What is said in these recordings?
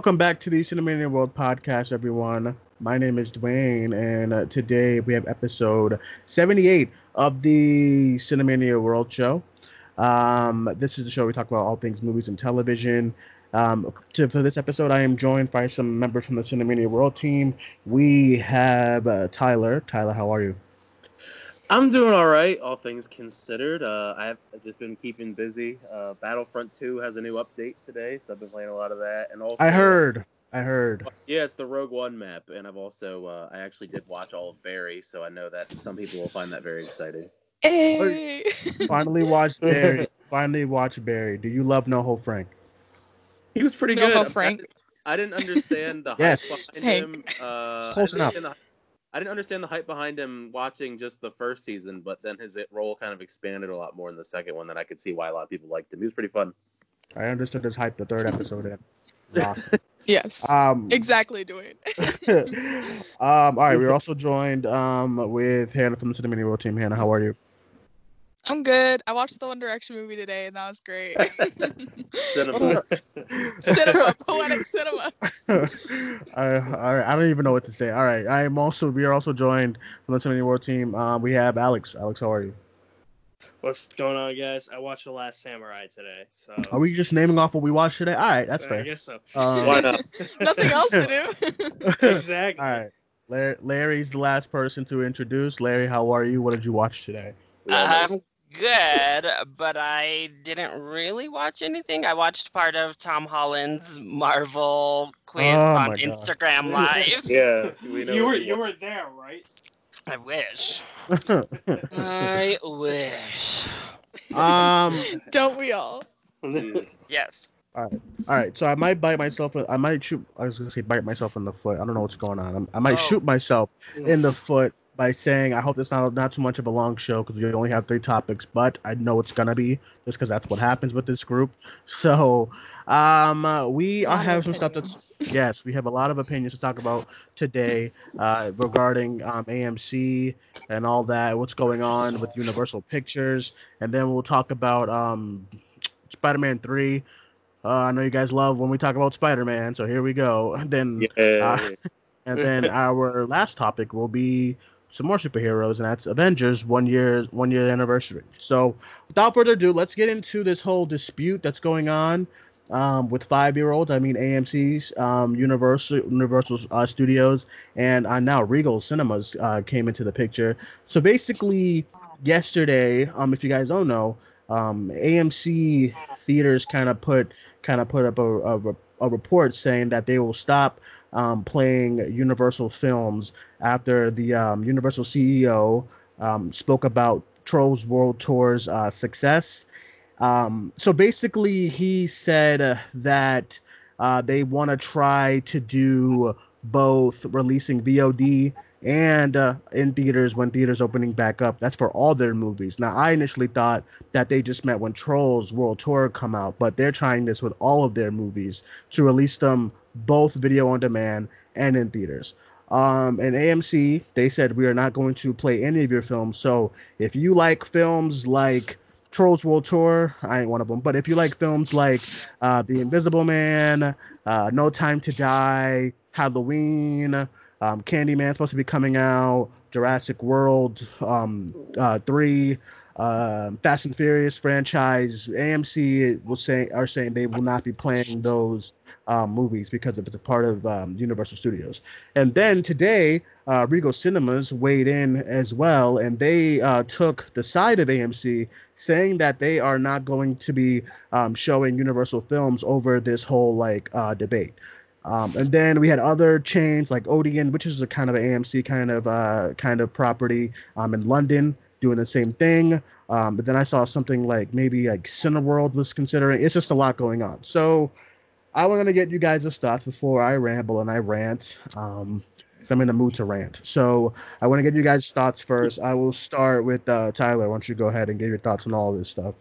Welcome back to the Cinemania World Podcast, everyone. My name is Duane, and uh, today we have episode 78 of the Cinemania World Show. Um, this is the show we talk about all things movies and television. Um, to, for this episode, I am joined by some members from the Cinemania World team. We have uh, Tyler. Tyler, how are you? I'm doing all right, all things considered. Uh, I have just been keeping busy. Uh, Battlefront 2 has a new update today, so I've been playing a lot of that. And also, I heard. I heard. Yeah, it's the Rogue One map, and I've also uh, I actually did watch all of Barry, so I know that some people will find that very exciting. Hey. Finally watched Barry. Finally watched Barry. Do you love NoHo Frank? He was pretty No, good. how I- Frank? I, didn't understand the Yes. hype behind Tank. him. Uh, Close enough. the- I didn't understand the hype behind him watching just the first season, but then his role kind of expanded a lot more in the second one. that I could see why a lot of people liked him. He was pretty fun. I understood his hype the third episode. in. Awesome. Yes. Um, exactly, Duane. um, all right, we're also joined um, with Hannah from the Cinemania World team. Hannah, how are you? I'm good. I watched the One Direction movie today, and that was great. Cinema. cinema, poetic cinema. I, all right, I don't even know what to say. All right, I am also. We are also joined from the Cinemania World team. Uh, we have Alex. Alex, how are you? What's going on, guys? I watched The Last Samurai today, so Are we just naming off what we watched today? All right, that's I fair. I guess so. Um, Why not? Nothing else to do. exactly. All right, Larry, Larry's the last person to introduce. Larry, how are you? What did you watch today? We all know. I'm good, but I didn't really watch anything. I watched part of Tom Holland's Marvel quiz Oh my on God. Instagram Live. Yeah, we know. You were you were there, right? I wish. I wish. um. Don't we all? Yes. All right, Alright. so I might bite myself. I might shoot. I was gonna say bite myself in the foot. I don't know what's going on. I'm, I might Oh. shoot myself in the foot by saying I hope it's not not too much of a long show because we only have three topics. But I know it's gonna be just because that's what happens with this group. So, um, uh, we Lot are have some stuff that's yes, we have a lot of opinions to talk about today uh, regarding um, AMC and all that. What's going on with Universal Pictures, and then we'll talk about um, Spider-Man Three. Uh, I know you guys love when we talk about Spider-Man, so here we go. Then, Yeah. uh, and then our last topic will be some more superheroes, and that's Avengers one year one year anniversary. So, without further ado, let's get into this whole dispute that's going on um, with five year olds. I mean, AMC's, um, Universal Universal uh, Studios, and uh, now Regal Cinemas uh, came into the picture. So basically, yesterday, um, if you guys don't know, um, AMC theaters kind of put kind of put up a, a, a report saying that they will stop um, playing Universal films after the um, Universal CEO um, spoke about Trolls World Tour's uh, success. Um, so basically, he said that uh, they want to try to do both releasing VOD and uh, in theaters when theaters opening back up. That's for all their movies. Now, I initially thought that they just meant when Trolls World Tour come out, but they're trying this with all of their movies to release them both video on demand and in theaters. Um, and AMC, they said we are not going to play any of your films. So if you like films like Trolls World Tour, I ain't one of them. But if you like films like uh, The Invisible Man, uh, No Time to Die, Halloween, um, Candyman supposed to be coming out, Jurassic World um, uh, three, uh, Fast and Furious franchise, AMC will say are saying they will not be playing those um, movies because if it's a part of um, Universal Studios. And then today, uh, Regal Cinemas weighed in as well, and they uh, took the side of AMC, saying that they are not going to be um, showing Universal films over this whole like uh, debate. Um, and then we had other chains like Odeon, which is a kind of an AMC kind of uh, kind of property um, in London, doing the same thing. Um, but then I saw something like maybe like Cineworld was considering. It's just a lot going on. So I want to get you guys' thoughts before I ramble and I rant. Um, because I'm in the mood to rant. So I want to get you guys' thoughts first. I will start with uh, Tyler. Why don't you go ahead and give your thoughts on all this stuff?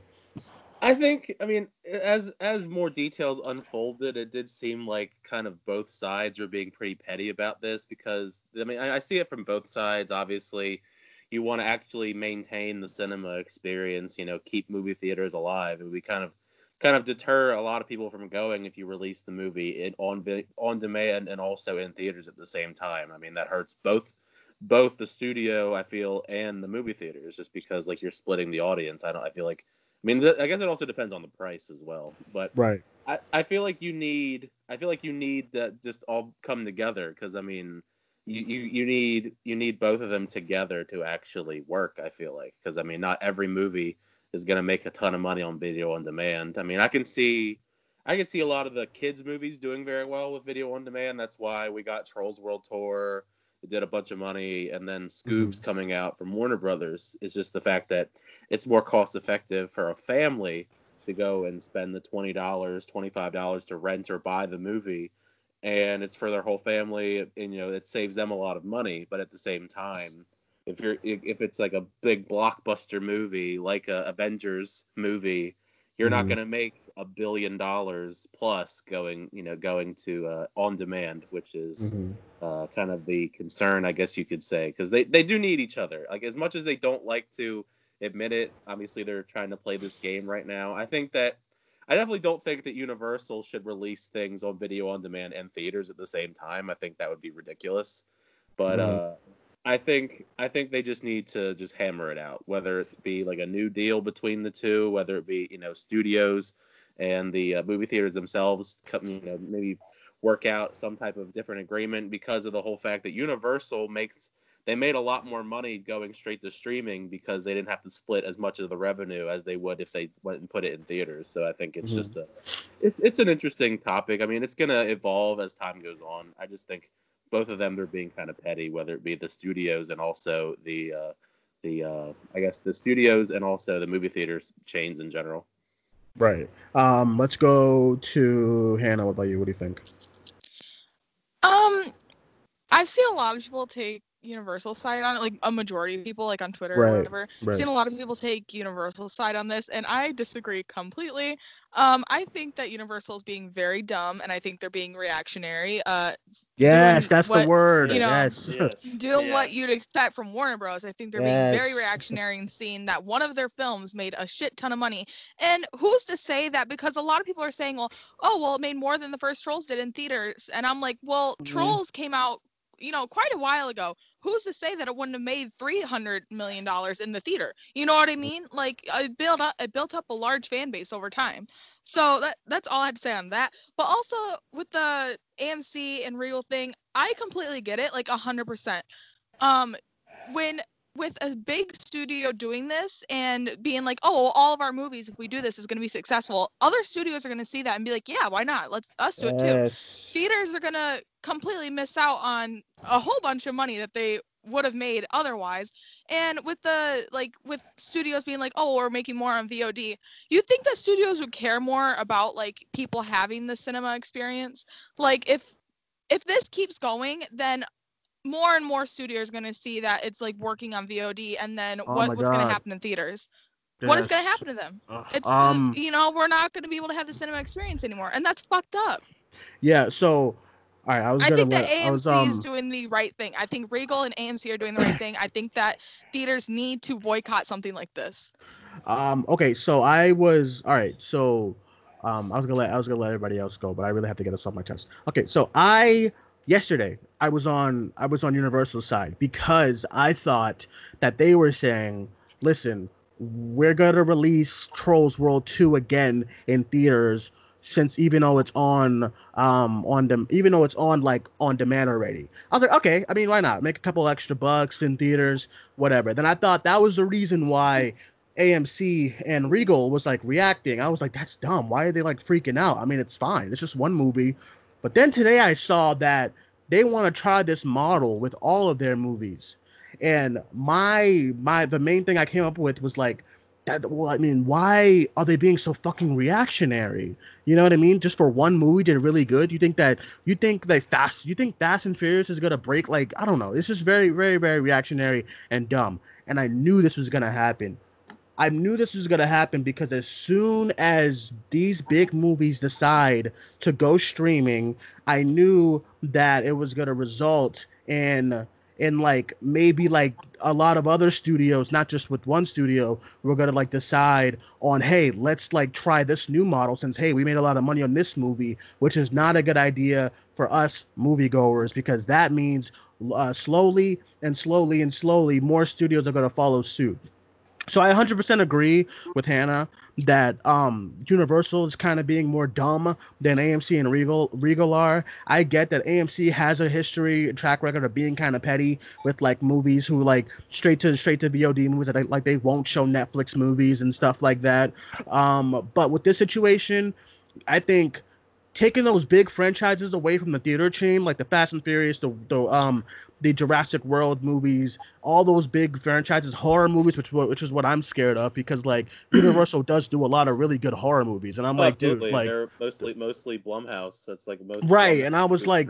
I think, I mean, as as more details unfolded, it did seem like kind of both sides were being pretty petty about this because I mean, I, I see it from both sides. Obviously, you want to actually maintain the cinema experience, you know, keep movie theaters alive. It would be kind of kind of deter a lot of people from going if you release the movie in on on demand and also in theaters at the same time. I mean, that hurts both both the studio, I feel, and the movie theaters, just because like you're splitting the audience. I don't. I feel like. I mean, th- I guess it also depends on the price as well. But Right. I, I feel like you need. I feel like you need that just all come together because I mean. You, you, you need you need both of them together to actually work. I feel like because I mean not every movie is going to make a ton of money on video on demand. I mean, I can see I can see a lot of the kids movies doing very well with video on demand. That's why we got Trolls World Tour. It did a bunch of money, and then mm-hmm. Scoobs coming out from Warner Brothers is just the fact that it's more cost effective for a family to go and spend the twenty dollars, twenty five dollars to rent or buy the movie, and it's for their whole family, and you know it saves them a lot of money. But at the same time, if you're if it's like a big blockbuster movie like a Avengers movie, you're not Mhm. going to make a billion dollars plus going you know going to uh, on demand, which is Mhm. uh, kind of the concern, I guess you could say, because they they do need each other. Like as much as they don't like to admit it, obviously they're trying to play this game right now. I think that. I definitely don't think that Universal should release things on video on demand and theaters at the same time. I think that would be ridiculous. But Mhm. uh, I think I think they just need to just hammer it out, whether it be like a new deal between the two, whether it be you know studios and the uh, movie theaters themselves, you know maybe work out some type of different agreement because of the whole fact that Universal makes they made a lot more money going straight to streaming because they didn't have to split as much of the revenue as they would if they went and put it in theaters. So I think it's Mhm. just a it's, it's an interesting topic. I mean, it's gonna evolve as time goes on. I just think both of them they're being kind of petty, whether it be the studios and also the uh, the uh, I guess the studios and also the movie theaters chains in general. Right. Um, let's go to Hannah. What about you? What do you think? Um, I've seen a lot of people take Universal side on it, like a majority of people, like on Twitter Right, or whatever. right. Seen a lot of people take Universal side on this, and I disagree completely. Um, I think that Universal is being very dumb, and I think they're being reactionary. Uh, Yes, that's what, the word. you know, yes. doing what you'd expect from Warner Bros. I think they're being very reactionary and seeing that one of their films made a shit ton of money. And who's to say that? Because a lot of people are saying, well, oh, well, it made more than the first Trolls did in theaters. And I'm like, well, Mhm. Trolls came out, you know, quite a while ago. Who's to say that it wouldn't have made three hundred million dollars in the theater? You know what I mean? Like, it built up, it built up a large fan base over time. So that that's all I had to say on that. But also with the AMC and Regal thing, I completely get it, like hundred percent. Um, when with a big studio doing this and being like, oh, all of our movies, if we do this, is going to be successful. Other studios are going to see that and be like, yeah, why not? Let's us do it too. Yes. Theaters are going to completely miss out on a whole bunch of money that they would have made otherwise. And with the like with studios being like, oh, we're making more on VOD, you think that studios would care more about like people having the cinema experience? Like if if this keeps going, then more and more studios are going to see that it's like working on VOD, and then Oh what, what's going to happen in theaters? What is going to happen to them? Ugh, It's um, you know we're not going to be able to have the cinema experience anymore, and that's fucked up. Yeah. So, all right. I was I gonna think let. that I was AMC um. is doing the right thing. I think Regal and AMC are doing the right thing. I think that theaters need to boycott something like this. Um. Okay. So I was. All right. So, um. I was gonna let. I was gonna let everybody else go, but I really have to get this off my chest. Okay. So I yesterday I was on. I was on Universal side because I thought that they were saying, listen, we're gonna release Trolls World Two again in theaters since even though it's on um on them even though it's on like on demand already. I was like okay i mean why not? Make a couple extra bucks in theaters whatever. Then i thought that was the reason why amc and regal was like reacting. I was like that's dumb. Why are they like freaking out? I mean it's fine. It's just one movie but then today i saw that they want to try this model with all of their movies and my my the main thing i came up with was like that well, I mean, why are they being so fucking reactionary? You know what I mean? Just for one movie did really good. You think that you think that Fast you think Fast and Furious is gonna break like I don't know. It's just very, very, very reactionary and dumb. And I knew this was gonna happen. I knew this was gonna happen because as soon as these big movies decide to go streaming, I knew that it was gonna result in in like maybe like a lot of other studios, not just with one studio, we're gonna like decide on hey, let's like try this new model since hey, we made a lot of money on this movie, which is not a good idea for us moviegoers because that means uh, slowly and slowly and slowly more studios are gonna follow suit. So I 100% agree with Hannah that um, Universal is kind of being more dumb than AMC and Regal Regal are. I get that AMC has a history track record of being kind of petty with like movies who like straight to straight to VOD movies that they, like they won't show Netflix movies and stuff like that. Um, but with this situation, I think taking those big franchises away from the theater chain, like the Fast and Furious, the the um the Jurassic World movies, all those big franchises, horror movies, which which is what I'm scared of because like Universal does do a lot of really good horror movies, and I'm like, dude, like they're mostly mostly Blumhouse. That's like most Right, Blumhouse and I was like-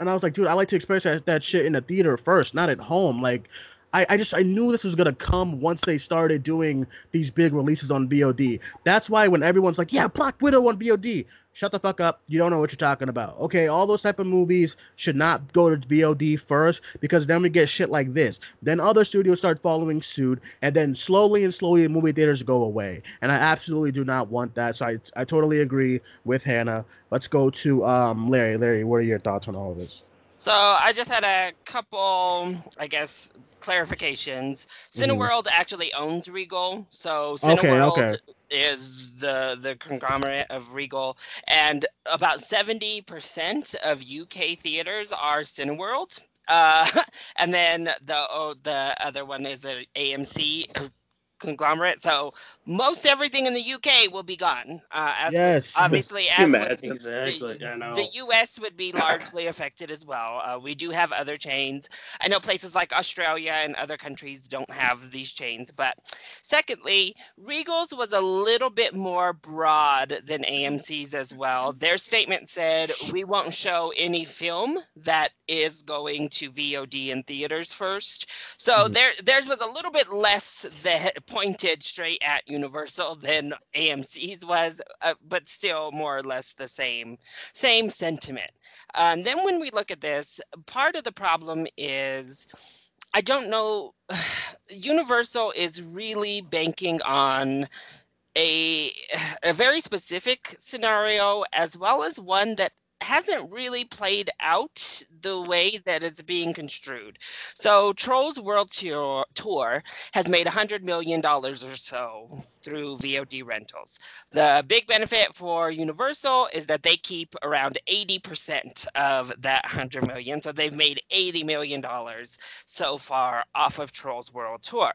and I was like, dude, I like to experience that, that shit in the theater first, not at home. Like, I, I just I knew this was gonna come once they started doing these big releases on VOD. That's why when everyone's like, yeah, Black Widow on VOD, shut the fuck up. You don't know what you're talking about. Okay, all those type of movies should not go to VOD first because then we get shit like this. Then other studios start following suit, and then slowly and slowly the movie theaters go away. And I absolutely do not want that. So I I totally agree with Hannah. Let's go to um Larry. Larry, what are your thoughts on all of this? So I just had a couple, I guess, clarifications. Cineworld actually owns Regal, so Mm-hmm. Okay, Cineworld okay. is the the conglomerate of Regal, and about seventy percent of UK theaters are Cineworld. Uh, and then the oh, the other one is an AMC conglomerate. So most everything in the UK will be gone. Uh, as Yes. obviously, Can you as with imagine? Exactly. the, I know. the US would be largely affected as well. Uh, we do have other chains. I know places like Australia and other countries don't have these chains. But secondly, Regal's was a little bit more broad than AMC's as well. Their statement said, We won't show any film that is going to VOD in theaters first. So their theirs was a little bit less the, pointed straight at Universal than AMC's was, uh, but still more or less the same same sentiment. Um, then when we look at this, part of the problem is I don't know. Universal is really banking on a a very specific scenario as well as one that hasn't really played out the way that it's being construed. So Trolls World Tour, has made $100 million or so through VOD rentals. The big benefit for Universal is that they keep around 80% of that 100 million. So they've made $80 million so far off of Trolls World Tour.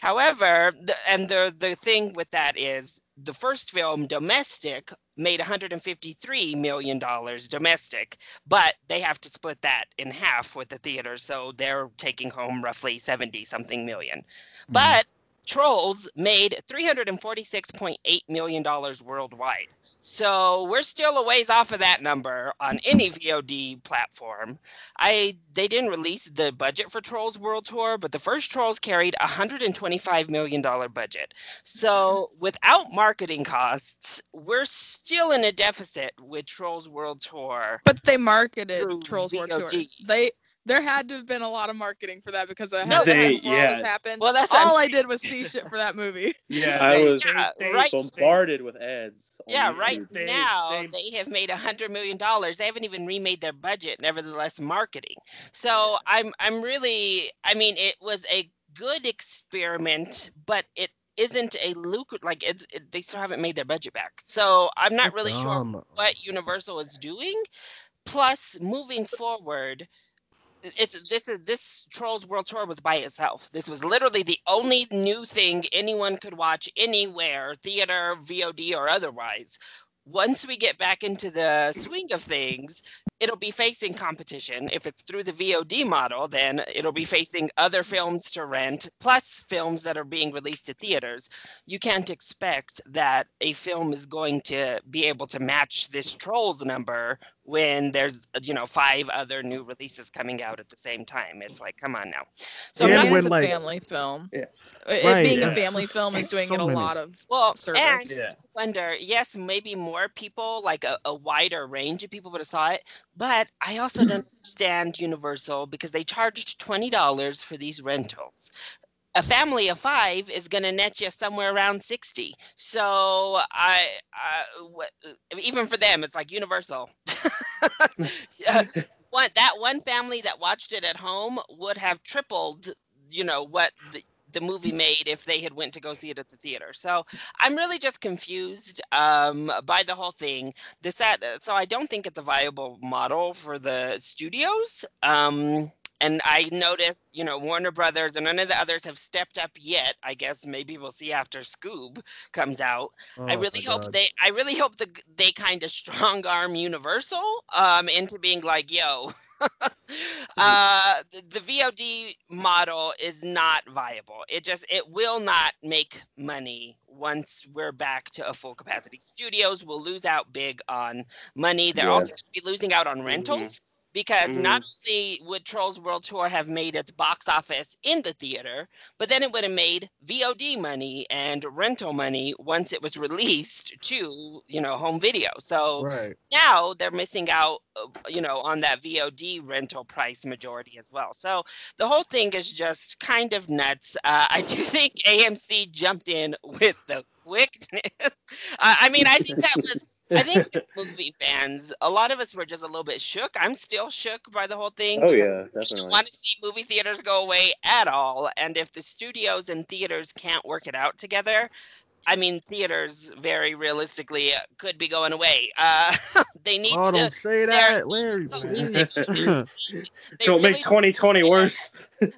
However, the, and the, the thing with that is the first film, Domestic, made 153 million dollars domestic, but they have to split that in half with the theater, so they're taking home roughly 70 something million. Mm-hmm. But Trolls made 346.8 million dollars worldwide. So we're still a ways off of that number on any VOD platform. I they didn't release the budget for Trolls World Tour, but the first Trolls carried a 125 million dollar budget. So without marketing costs, we're still in a deficit with Trolls World Tour. But they marketed Trolls World Tour. They there had to have been a lot of marketing for that because I No, had they- before all this yeah. happened. Well, that's what I'm all I did was see shit for that movie. Yeah, I was Yeah, they- right. bombarded with ads. Yeah, YouTube. right They- now they- they have made a hundred million dollars. They haven't even remade their budget, nevertheless marketing. So I'm I'm really I mean it was a good experiment, but it isn't a lucrative like it's it, they still haven't made their budget back. So I'm not really sure what Universal is doing. Plus, moving forward, it's this is this Trolls World Tour was by itself. This was literally the only new thing anyone could watch anywhere, theater, VOD, or otherwise, once we get back into the swing of things, it'll be facing competition. If it's through the VOD model, then it'll be facing other films to rent, plus films that are being released to theaters. You can't expect that a film is going to be able to match this Trolls number when there's you know five other new releases coming out at the same time. It's like, come on now. So I'm And not- when, it's a like- family film. Yeah. It Right, being yeah. a family film is doing So it a many. lot of well, service. and Yeah. wonder, yes, maybe more people, like a, a wider range of people would have saw it. But I also don't understand Universal because they charged twenty dollars for these rentals. A family of five is going to net you somewhere around sixty. So I, even for them, it's like Universal. Uh, that one family that watched it at home would have tripled, you know, what the, the movie made if they had went to go see it at the theater. So I'm really just confused um, by the whole thing. So I don't think it's a viable model for the studios. Um, and I noticed, you know, Warner Brothers and none of the others have stepped up yet. I guess maybe we'll see after Scoob comes out. I Oh, really hope God. they I really hope the, they kind of strong arm Universal um, into being like, yo, uh, the, the VOD model is not viable. It just it will not make money once we're back to a full capacity. Studios will lose out big on money. They're also going to be losing out on rentals. Because not only would Trolls World Tour have made its box office in the theater, but then it would have made VOD money and rental money once it was released to, you know, home video. So Right. now they're missing out, uh, you know, on that VOD rental price majority as well. So the whole thing is just kind of nuts. Uh, I do think AMC jumped in with the quickness. uh, I mean, I think that was. I think movie fans, a lot of us were just a little bit shook. I'm still shook by the whole thing. Oh yeah, I definitely. don't want to see movie theaters go away at all. And if the studios and theaters can't work it out together, I mean, theaters very realistically uh, could be going away. Uh, they need Oh, to. don't say that, Larry. no, please. they- they Don't make 2020 worse.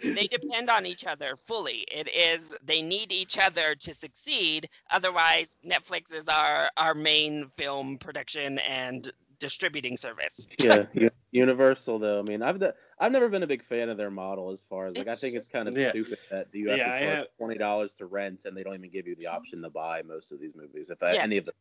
They depend on each other fully. It is they need each other to succeed. Otherwise, Netflix is our our main film production and distributing service. yeah, Universal though. I mean, I've the, I've never been a big fan of their model as far as like I think It's- it's kind of Yeah. stupid that you have Yeah, to charge have- twenty dollars to rent and they don't even give you the option to buy most of these movies. If uh, Yeah. any of them.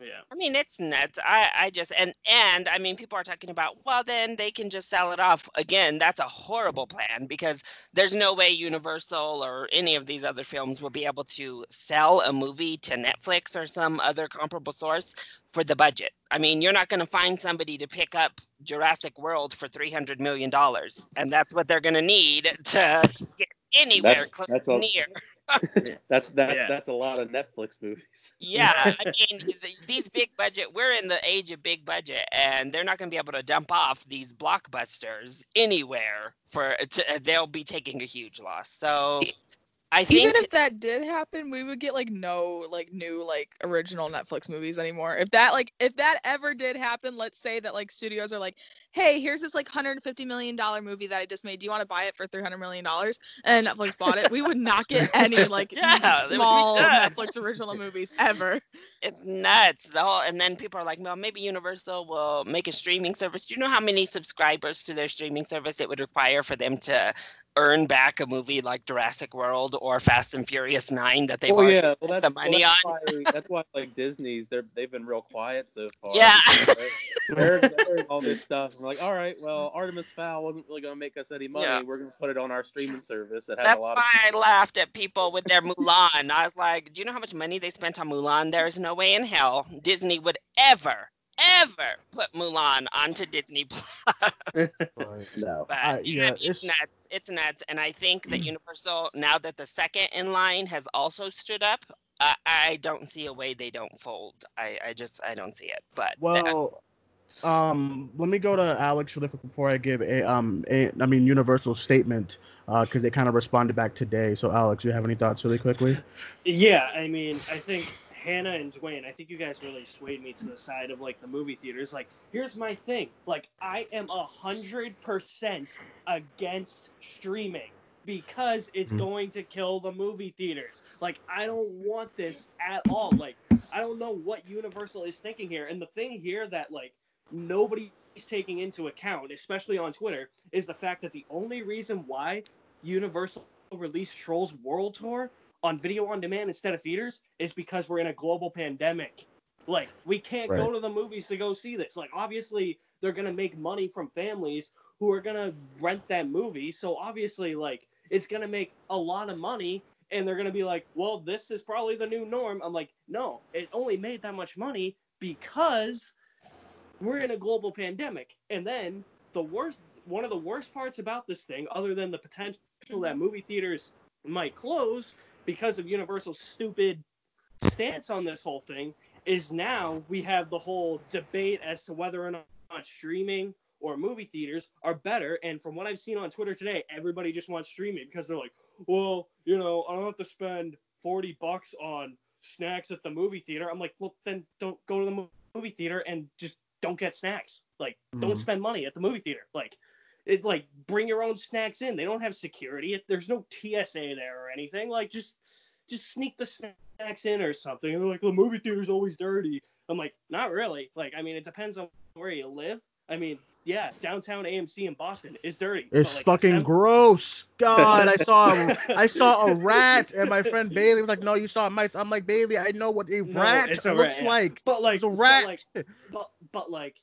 Yeah. I mean, it's nuts. I, I just and and I mean, people are talking about well, then they can just sell it off again. That's a horrible plan because there's no way Universal or any of these other films will be able to sell a movie to Netflix or some other comparable source for the budget. I mean, you're not going to find somebody to pick up Jurassic World for three hundred million dollars, and that's what they're going to need to get anywhere That's- close that's near. That's that's Yeah. that's a lot of Netflix movies. Yeah, I mean, th- these big budget, we're in the age of big budget, and they're not going to be able to dump off these blockbusters anywhere for to, they'll be taking a huge loss. So I think Even if that did happen, we would get like no like new like original Netflix movies anymore. If that like if that ever did happen, let's say that like studios are like, "Hey, here's this like 150 million dollar movie that I just made. Do you want to buy it for 300 million dollars?" And Netflix bought it. We would not get any like Yeah, they would be small. Netflix original movies ever. it's nuts. The whole, and then people are like, well, maybe Universal will make a streaming service. Do you know how many subscribers to their streaming service it would require for them to earn back a movie like Jurassic World or Fast and Furious 9 that they've oh already yeah, spent well the money well, on? that's Why, that's why like Disney's they're they've been real quiet so far. Yeah. They're, they're, they're all this stuff. I'm like, all right, well, Artemis Fowl wasn't really gonna make us any money. Yeah. We're gonna put it on our streaming service that has That's a lot why of I laughed at people with their Mulan. I was like, do you know how much money they spent on Mulan? There is no way in hell Disney would ever, ever put Mulan onto Disney Plus. Right. no. But Uh, yeah, yeah, it's, it's- nuts. It's nuts. And I think that Universal, now that the second in line has also stood up, I, I don't see a way they don't fold. I, I just, I don't see it. But Well, um, let me go to Alex really quick before I give a um a I mean Universal statement because they kind of responded back today. So Alex, you have any thoughts really quickly? Yeah, I mean, I think Hannah and Duane, I think you guys really swayed me to the side of like the movie theaters. Like, here's my thing. Like, I am a hundred percent against streaming. because it's Mhm. going to kill the movie theaters. Like I don't want this at all. Like I don't know what Universal is thinking here. And the thing here that like nobody's taking into account, especially on Twitter, is the fact that the only reason why Universal released Trolls World Tour on video on demand instead of theaters is because we're in a global pandemic. Like we can't go to the movies to go see this. Like obviously they're gonna make money from families who are gonna rent that movie. So obviously like it's gonna make a lot of money and they're gonna be like, well, this is probably the new norm. I'm like, no, it only made that much money because we're in a global pandemic. And then the worst one of the worst parts about this thing, other than the potential that movie theaters might close because of Universal's stupid stance on this whole thing, is now we have the whole debate as to whether or not streaming or movie theaters are better. And from what I've seen on Twitter today, everybody just wants streaming because they're like, well, you know, I don't have to spend 40 bucks on snacks at the movie theater. I'm like, well, then don't go to the movie theater and just don't get snacks. Like, don't Mhm. spend money at the movie theater. Like, it like bring your own snacks in. They don't have security. If there's no TSA there or anything, like just just sneak the snacks in or something. And they're like, the movie theater's always dirty. I'm like, not really. Like, I mean, it depends on where you live. I mean, yeah, downtown AMC in Boston is dirty. It's like, fucking Assembly- gross. God, I saw him. I saw a rat, and my friend Bailey was like, "No, you saw a mice." I'm like, Bailey, I know what a No, rat a looks rat, yeah. like. But like, It's a but, rat. like, but but like,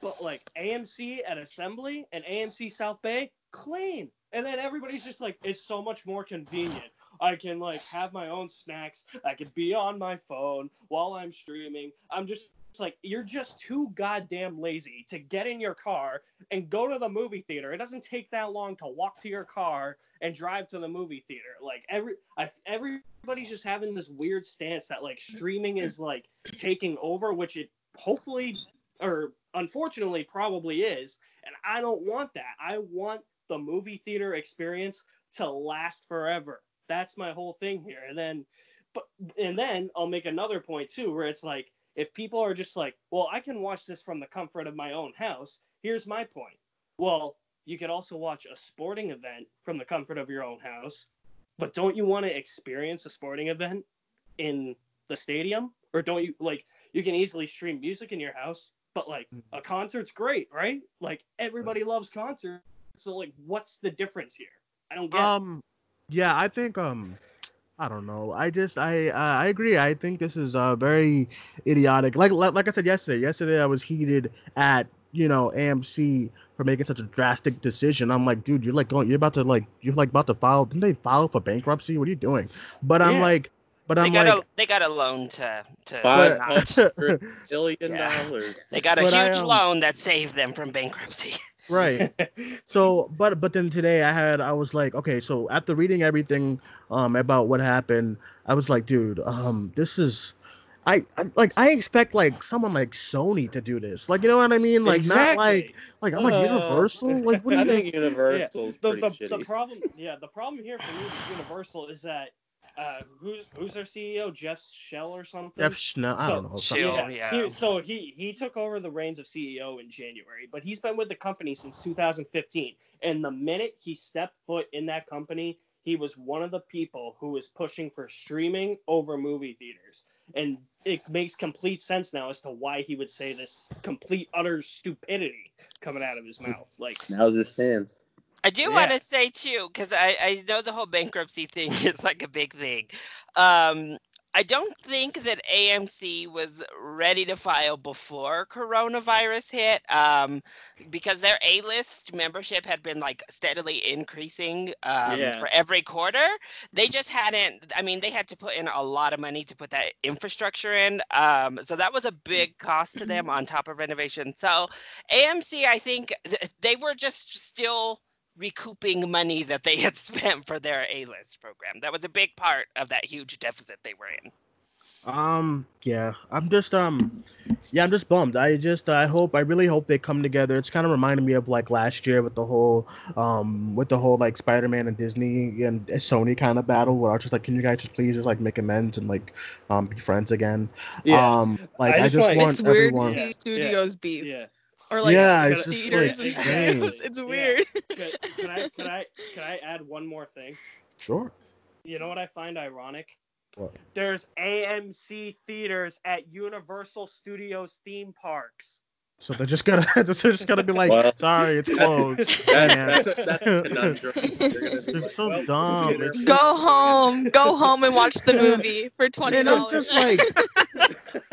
but like AMC at Assembly and AMC South Bay clean, and then everybody's just like, it's so much more convenient. I can like have my own snacks. I can be on my phone while I'm streaming. I'm just like you're just too goddamn lazy to get in your car and go to the movie theater. It doesn't take that long to walk to your car and drive to the movie theater. Like every I, everybody's just having this weird stance that like streaming is like taking over, which it hopefully or unfortunately probably is. And I don't want that. I want the movie theater experience to last forever. That's my whole thing here. And then but and then I'll make another point too, where it's like if people are just like, well, I can watch this from the comfort of my own house. Here's my point. Well, you could also watch a sporting event from the comfort of your own house, but don't you want to experience a sporting event in the stadium? Or don't you like you can easily stream music in your house, but like a concert's great, right? Like everybody loves concerts. So like what's the difference here? I don't get it. Um, yeah, I think um, I don't know. I just I uh, I agree. I think this is uh very idiotic. Like like, like I said yesterday. Yesterday I was heated at you know AMC for making such a drastic decision. I'm like, dude, you're like going, you're about to like, you're like about to file. Didn't they file for bankruptcy? What are you doing? But I'm like, but They I'm got like, a they got a loan to to Five not- hundred billion Yeah. dollars. they got a But I, huge um, loan that saved them from bankruptcy. right. So, but but then today I had I was like, okay, so after reading everything um about what happened, I was like, dude, um, this is. I, I like I expect like someone like Sony to do this, like you know what I mean, like not like like I'm like Uh, Universal, like what do I you think Universal's the, the, the problem yeah the problem here for me with universal is that uh who's who's our ceo jeff shell or something Jeff Schnell, I So- don't know. Shell. something- Yeah, he- so he he took over the reins of ceo in january but he's been with the company since 2015 and the minute he stepped foot in that company he was one of the people who was pushing for streaming over movie theaters and it makes complete sense now as to why he would say this complete utter stupidity coming out of his mouth like Now's his chance. I do Yeah. want to say too, because I, I know the whole bankruptcy thing is like a big thing. Um, I don't think that AMC was ready to file before coronavirus hit, um, because their A-list membership had been like steadily increasing um, Yeah. for every quarter. They just hadn't. I mean, they had to put in a lot of money to put that infrastructure in. Um, so that was a big cost to them on top of renovation. So AMC, I think th- they were just still recouping money that they had spent for their A-list program. That was a big part of that huge deficit they were in. Um, yeah, I'm just um, yeah, I'm just bummed. I just I hope I really hope they come together. It's kind of reminding me of like last year with the whole um with the whole like Spider-Man and Disney and Sony kind of battle where I was just like, can you guys just please just like make amends and like um be friends again? Yeah. Um, like I I just just, want- want it's weird everyone. to see studios beef. Yeah. Or like Yeah, it's just, theaters like, and strange. stuff. It's Yeah. weird. Can, can I can I can I add one more thing? Sure. You know what I find ironic? What? There's AMC theaters at Universal Studios theme parks. So they're just gonna they're just gonna be like, Well, sorry, it's closed. That, Man. that's, a, that's a conundrum. You're It's like, so well, dumb. Go home. Go home and watch the movie for twenty And dollars. just like,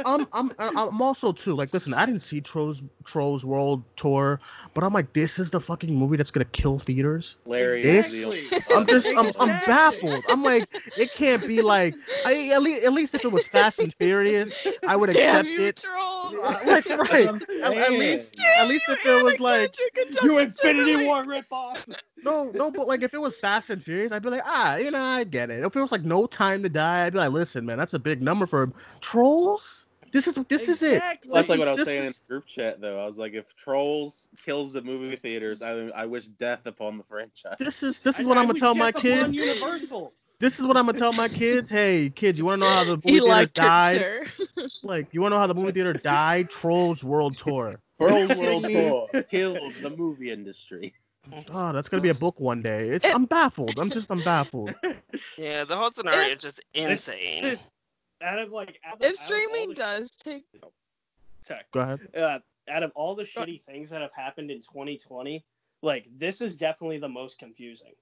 I'm, I'm, I'm also too like, listen, I didn't see Trolls, Trolls World Tour, but I'm like, this is the fucking movie that's gonna kill theaters. Larry This- is the I'm just, I'm, I'm baffled. I'm like, it can't be like, I, at, least, at least if it was Fast and Furious, I would Damn accept you, it. trolls. Uh, like, right. At, at least, at least if it was like, You Infinity War ripoff. No, no, but like if it was Fast and Furious, I'd be like, ah, you know, I get it. If it was like No Time to Die, I'd be like, listen, man, that's a big number for Trolls. This is this is it. That's like what I was this saying in the group chat, though. I was like, if Trolls kills the movie theaters, I I wish death upon the franchise. This is this is I- what I I'm gonna tell my kids. Universal. This is what I'm gonna tell my kids. Hey, kids, you wanna know how the movie theater died? Like, you wanna know how the movie theater died? Trolls World Tour. Trolls World Tour kills the movie industry. Oh, that's gonna be a book one day. It's It- I'm baffled. I'm just I'm baffled. Yeah, the whole scenario is just insane. This, out of like out of, If out of streaming the- does take Tech, Go ahead. uh, out of all the shitty things that have happened in 2020, like this is definitely the most confusing.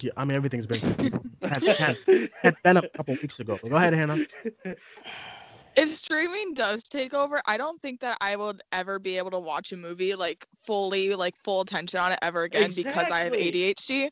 Yeah, I mean everything's been had, had, had been a couple weeks ago. Go ahead, Hannah. if streaming does take over, I don't think that I would ever be able to watch a movie like fully, like full attention on it ever again because I have ADHD.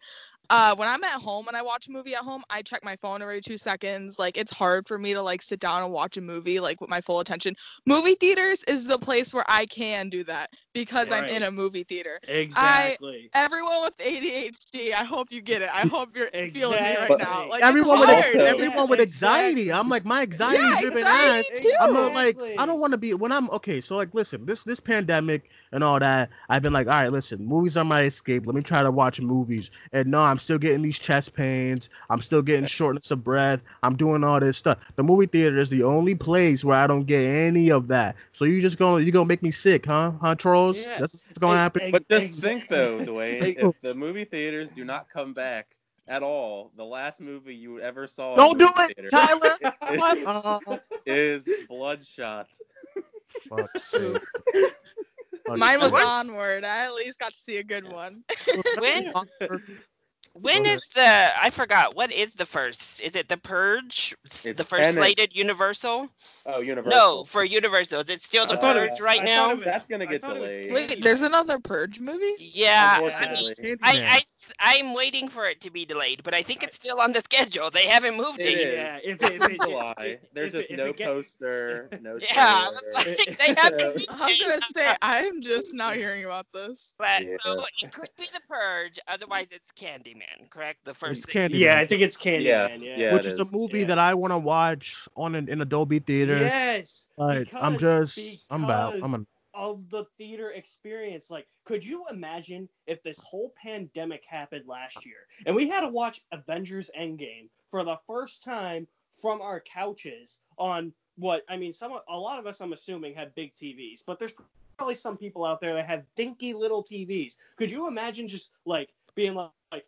Uh, when I'm at home and I watch a movie at home, I check my phone every two seconds. Like it's hard for me to like sit down and watch a movie like with my full attention. Movie theaters is the place where I can do that because I'm in a movie theater. Exactly. Everyone with ADHD, I hope you get it. I hope you're feeling me right now. Like everyone with it's ex- hard. Also- everyone with anxiety. exactly. I'm like my anxiety yeah, driven anxiety ass. too. I'm not like I don't want to be when I'm okay. So like, listen, this this pandemic and all that. I've been like, all right, listen, movies are my escape. Let me try to watch movies. And no, I'm still getting these chest pains. I'm still getting shortness of breath. I'm doing all this stuff. The movie theater is the only place where I don't get any of that. So you just gonna you gonna make me sick, huh? Huh, trolls? Yeah. That's what's gonna happen. But just ex- think though, Duane, if the movie theaters do not come back at all, the last movie you ever saw in Don't do it, theater Tyler. is- What? Is Bloodshot. fuck's sake. Mine was What? onward. I at least got to see a good one. When when Go is the I forgot what is the first? Is it the Purge? It's the first Tenet. slated Universal? Oh, Universal. No, for Universal. Is it still the I thought it Purge was- right I now? thought it was- That's gonna I get thought it was delayed. Wait, there's another Purge movie? Yeah, I mean, Candyman. I, I I'm waiting for it to be delayed, but I think it's still on the schedule. They haven't moved It it, is. yet. Yeah, if it, if it, July. if- There's if just no get- poster, no Yeah, I trailer. was like, they haven't I was gonna say I'm just not hearing about this. But Yeah. so it could be the Purge. Otherwise, it's Candyman. Correct? The first. It's first. Candyman. Yeah, I think it's Candyman. Yeah, Yeah, yeah. which is a movie Yeah. that I want to watch on an, in Adobe Theater. Yes. but I'm because- just I'm about I'm because a, of the theater experience. Like, could you imagine if this whole pandemic happened last year and we had to watch Avengers Endgame for the first time from our couches on what I mean? Some a lot of us, I'm assuming, have big TVs, but there's probably some people out there that have dinky little TVs. Could you imagine just like being like, like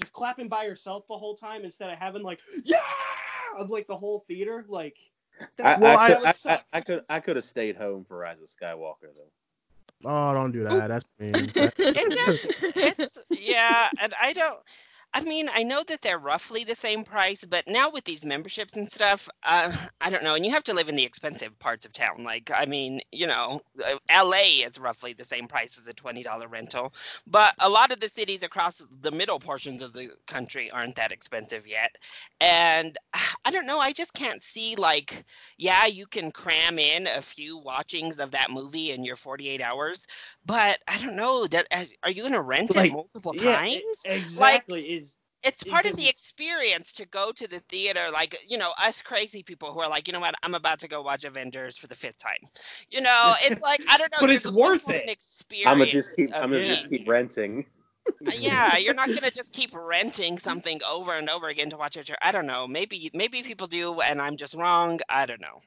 just clapping by yourself the whole time instead of having like yeah of like the whole theater like I, Well, I, could, I. I, I could I could have stayed home for Rise of Skywalker though. oh don't do that. That's mean. It just, it's yeah, and I don't. I mean, I know that they're roughly the same price, but now with these memberships and stuff, uh, I don't know. And you have to live in the expensive parts of town. Like, I mean, you know, uh, LA is roughly the same price as a twenty dollar rental, but a lot of the cities across the middle portions of the country aren't that expensive yet. And I don't know. I just can't see like, yeah, you can cram in a few watchings of that movie in your forty eight hours, but I don't know. That uh, are you gonna rent Like, it multiple Yeah, times? exactly. is it's part of the experience to go to the theater like you know us crazy people who are like you know what i'm about to go watch avengers for the fifth time you know it's like i don't know But it's worth it. experience I'm gonna just keep I'm gonna just keep renting. Uh, yeah you're not gonna just keep renting something over and over again to watch it i don't know maybe maybe people do and i'm just wrong i don't know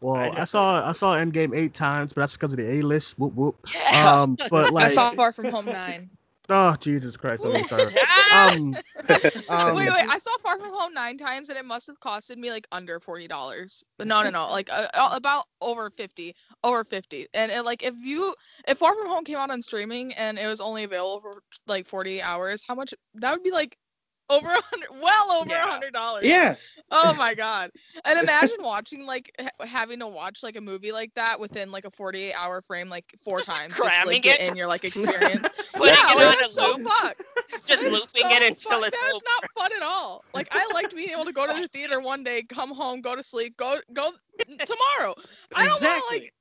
Well, I I, saw I saw Endgame eight times, but that's because of the A list. Whoop whoop. Yeah. Um, but I saw Far From Home nine. Oh Jesus Christ, I'm sorry. Um, um, wait, wait. I saw Far From Home nine times, and it must have costed me like under forty dollars. But no, no, no. Like uh, uh, about over fifty, over fifty. And it, like if you if Far From Home came out on streaming and it was only available for like forty hours, how much? That would be like over a hundred, well over a hundred dollars. Yeah. Oh my god. And imagine watching like ha- having to watch like a movie like that within like a 48 hour frame like four times just to, cramming like get it. in your like experience. Putting yeah, it like, on a so loop, fuck. just It's looping so it until fun. it's That's over. not fun at all. Like I liked being able to go to the theater one day, come home, go to sleep, go go tomorrow. I don't exactly. want to like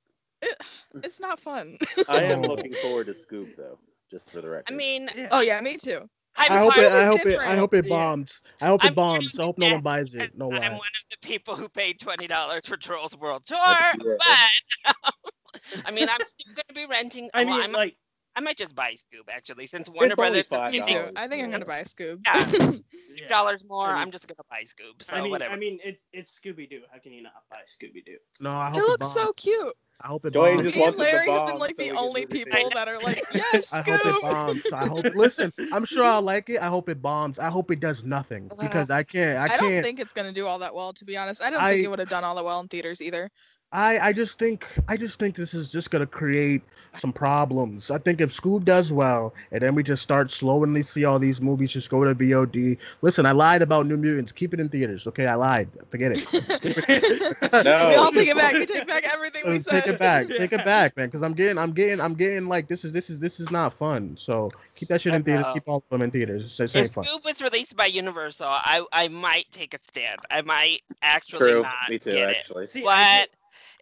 it, it's not fun. I am looking forward to Scoob though, just for the record. I mean, Yeah. oh yeah, me too. I'm I hope it. I was hope it. I hope it bombs. I hope I'm it bombs. I hope no one buys it. No I'm lie. one of the people who paid twenty dollars for Trolls World Tour, but I mean, I'm still gonna be renting. I mean, I might, like, I might just buy Scoob actually, since Warner only Brothers five Me is too. I think I'm gonna buy a Scoob. Yeah. yeah. dollars more. I mean- I'm just gonna buy Scoob. So I mean, whatever. I mean, it's it's Scooby Doo. How can you not buy Scooby Doo? No, I hope it it, looks bombs. so cute. I hope it Duane bombs. just Me and wants it to Larry have been like so the only people that are like, yes, I hope it Scoob. bombs. I hope. Listen, I'm sure I'll like it. I hope it bombs. I hope it does nothing because I can't. I, I, don't can't. think it's gonna do all that well, to be honest. I don't I- think it would have done all that well in theaters either. I, I just think I just think this is just gonna create some problems. I think if Scoob does well, and then we just start slowly see all these movies just go to VOD. Listen, I lied about New Mutants. Keep it in theaters, okay? I lied. Forget it. No. We all take it back. We take back everything we Uh, said. take it back. Take it back, man. Because I'm getting, I'm getting, I'm getting like this is this is this is not fun. So keep that shit in theaters. Keep all of them in theaters. It's, it's ain't if fun. Scoob was released by Universal, I I might take a stand. I might actually True. not Me too, get actually. it. See, I But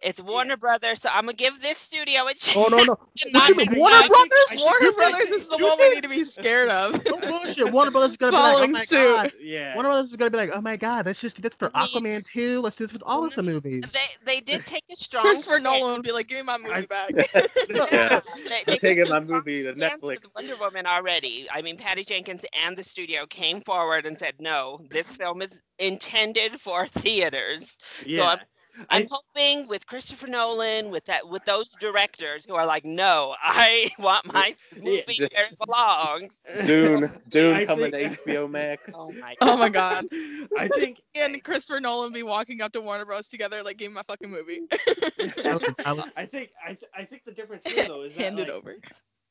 it's Warner Brothers, so I'm gonna give this studio a chance. Oh no no! What you mean, Warner money. Brothers? I Warner You think- Brothers is the one we need to be scared of. No bullshit. Warner Brothers is gonna be like, oh my suit. god. yeah. Warner Brothers is gonna be like, oh my god, that's just that's for I mean- Aquaman 2. Let's do this with all of the movies. They they did take a strong Christopher Nolan would be like, give me my movie I- back. Yeah. They, I'm they taking took my a strong movie to Netflix. with Wonder Woman already. I mean, Patty Jenkins and the studio came forward and said, "No, this film is intended for theaters." yeah. I'm- I'm I- hoping with Christopher Nolan, with that, with those directors who are like, "No, I want my movie Yeah. where it belongs." Dune, Dune I coming think- to HBO Max. Oh my oh my god. I think And Christopher Nolan be walking up to Warner Bros. together, like, give me my fucking movie. That was- that was- I think I, th- I think the difference here though is that Hand it like, over.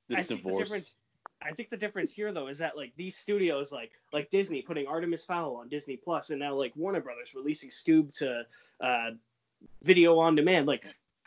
This I think the divorce. I think the difference here though is that like these studios like like Disney putting Artemis Fowl on Disney Plus and now like Warner Brothers releasing Scoob to uh, video on demand. Like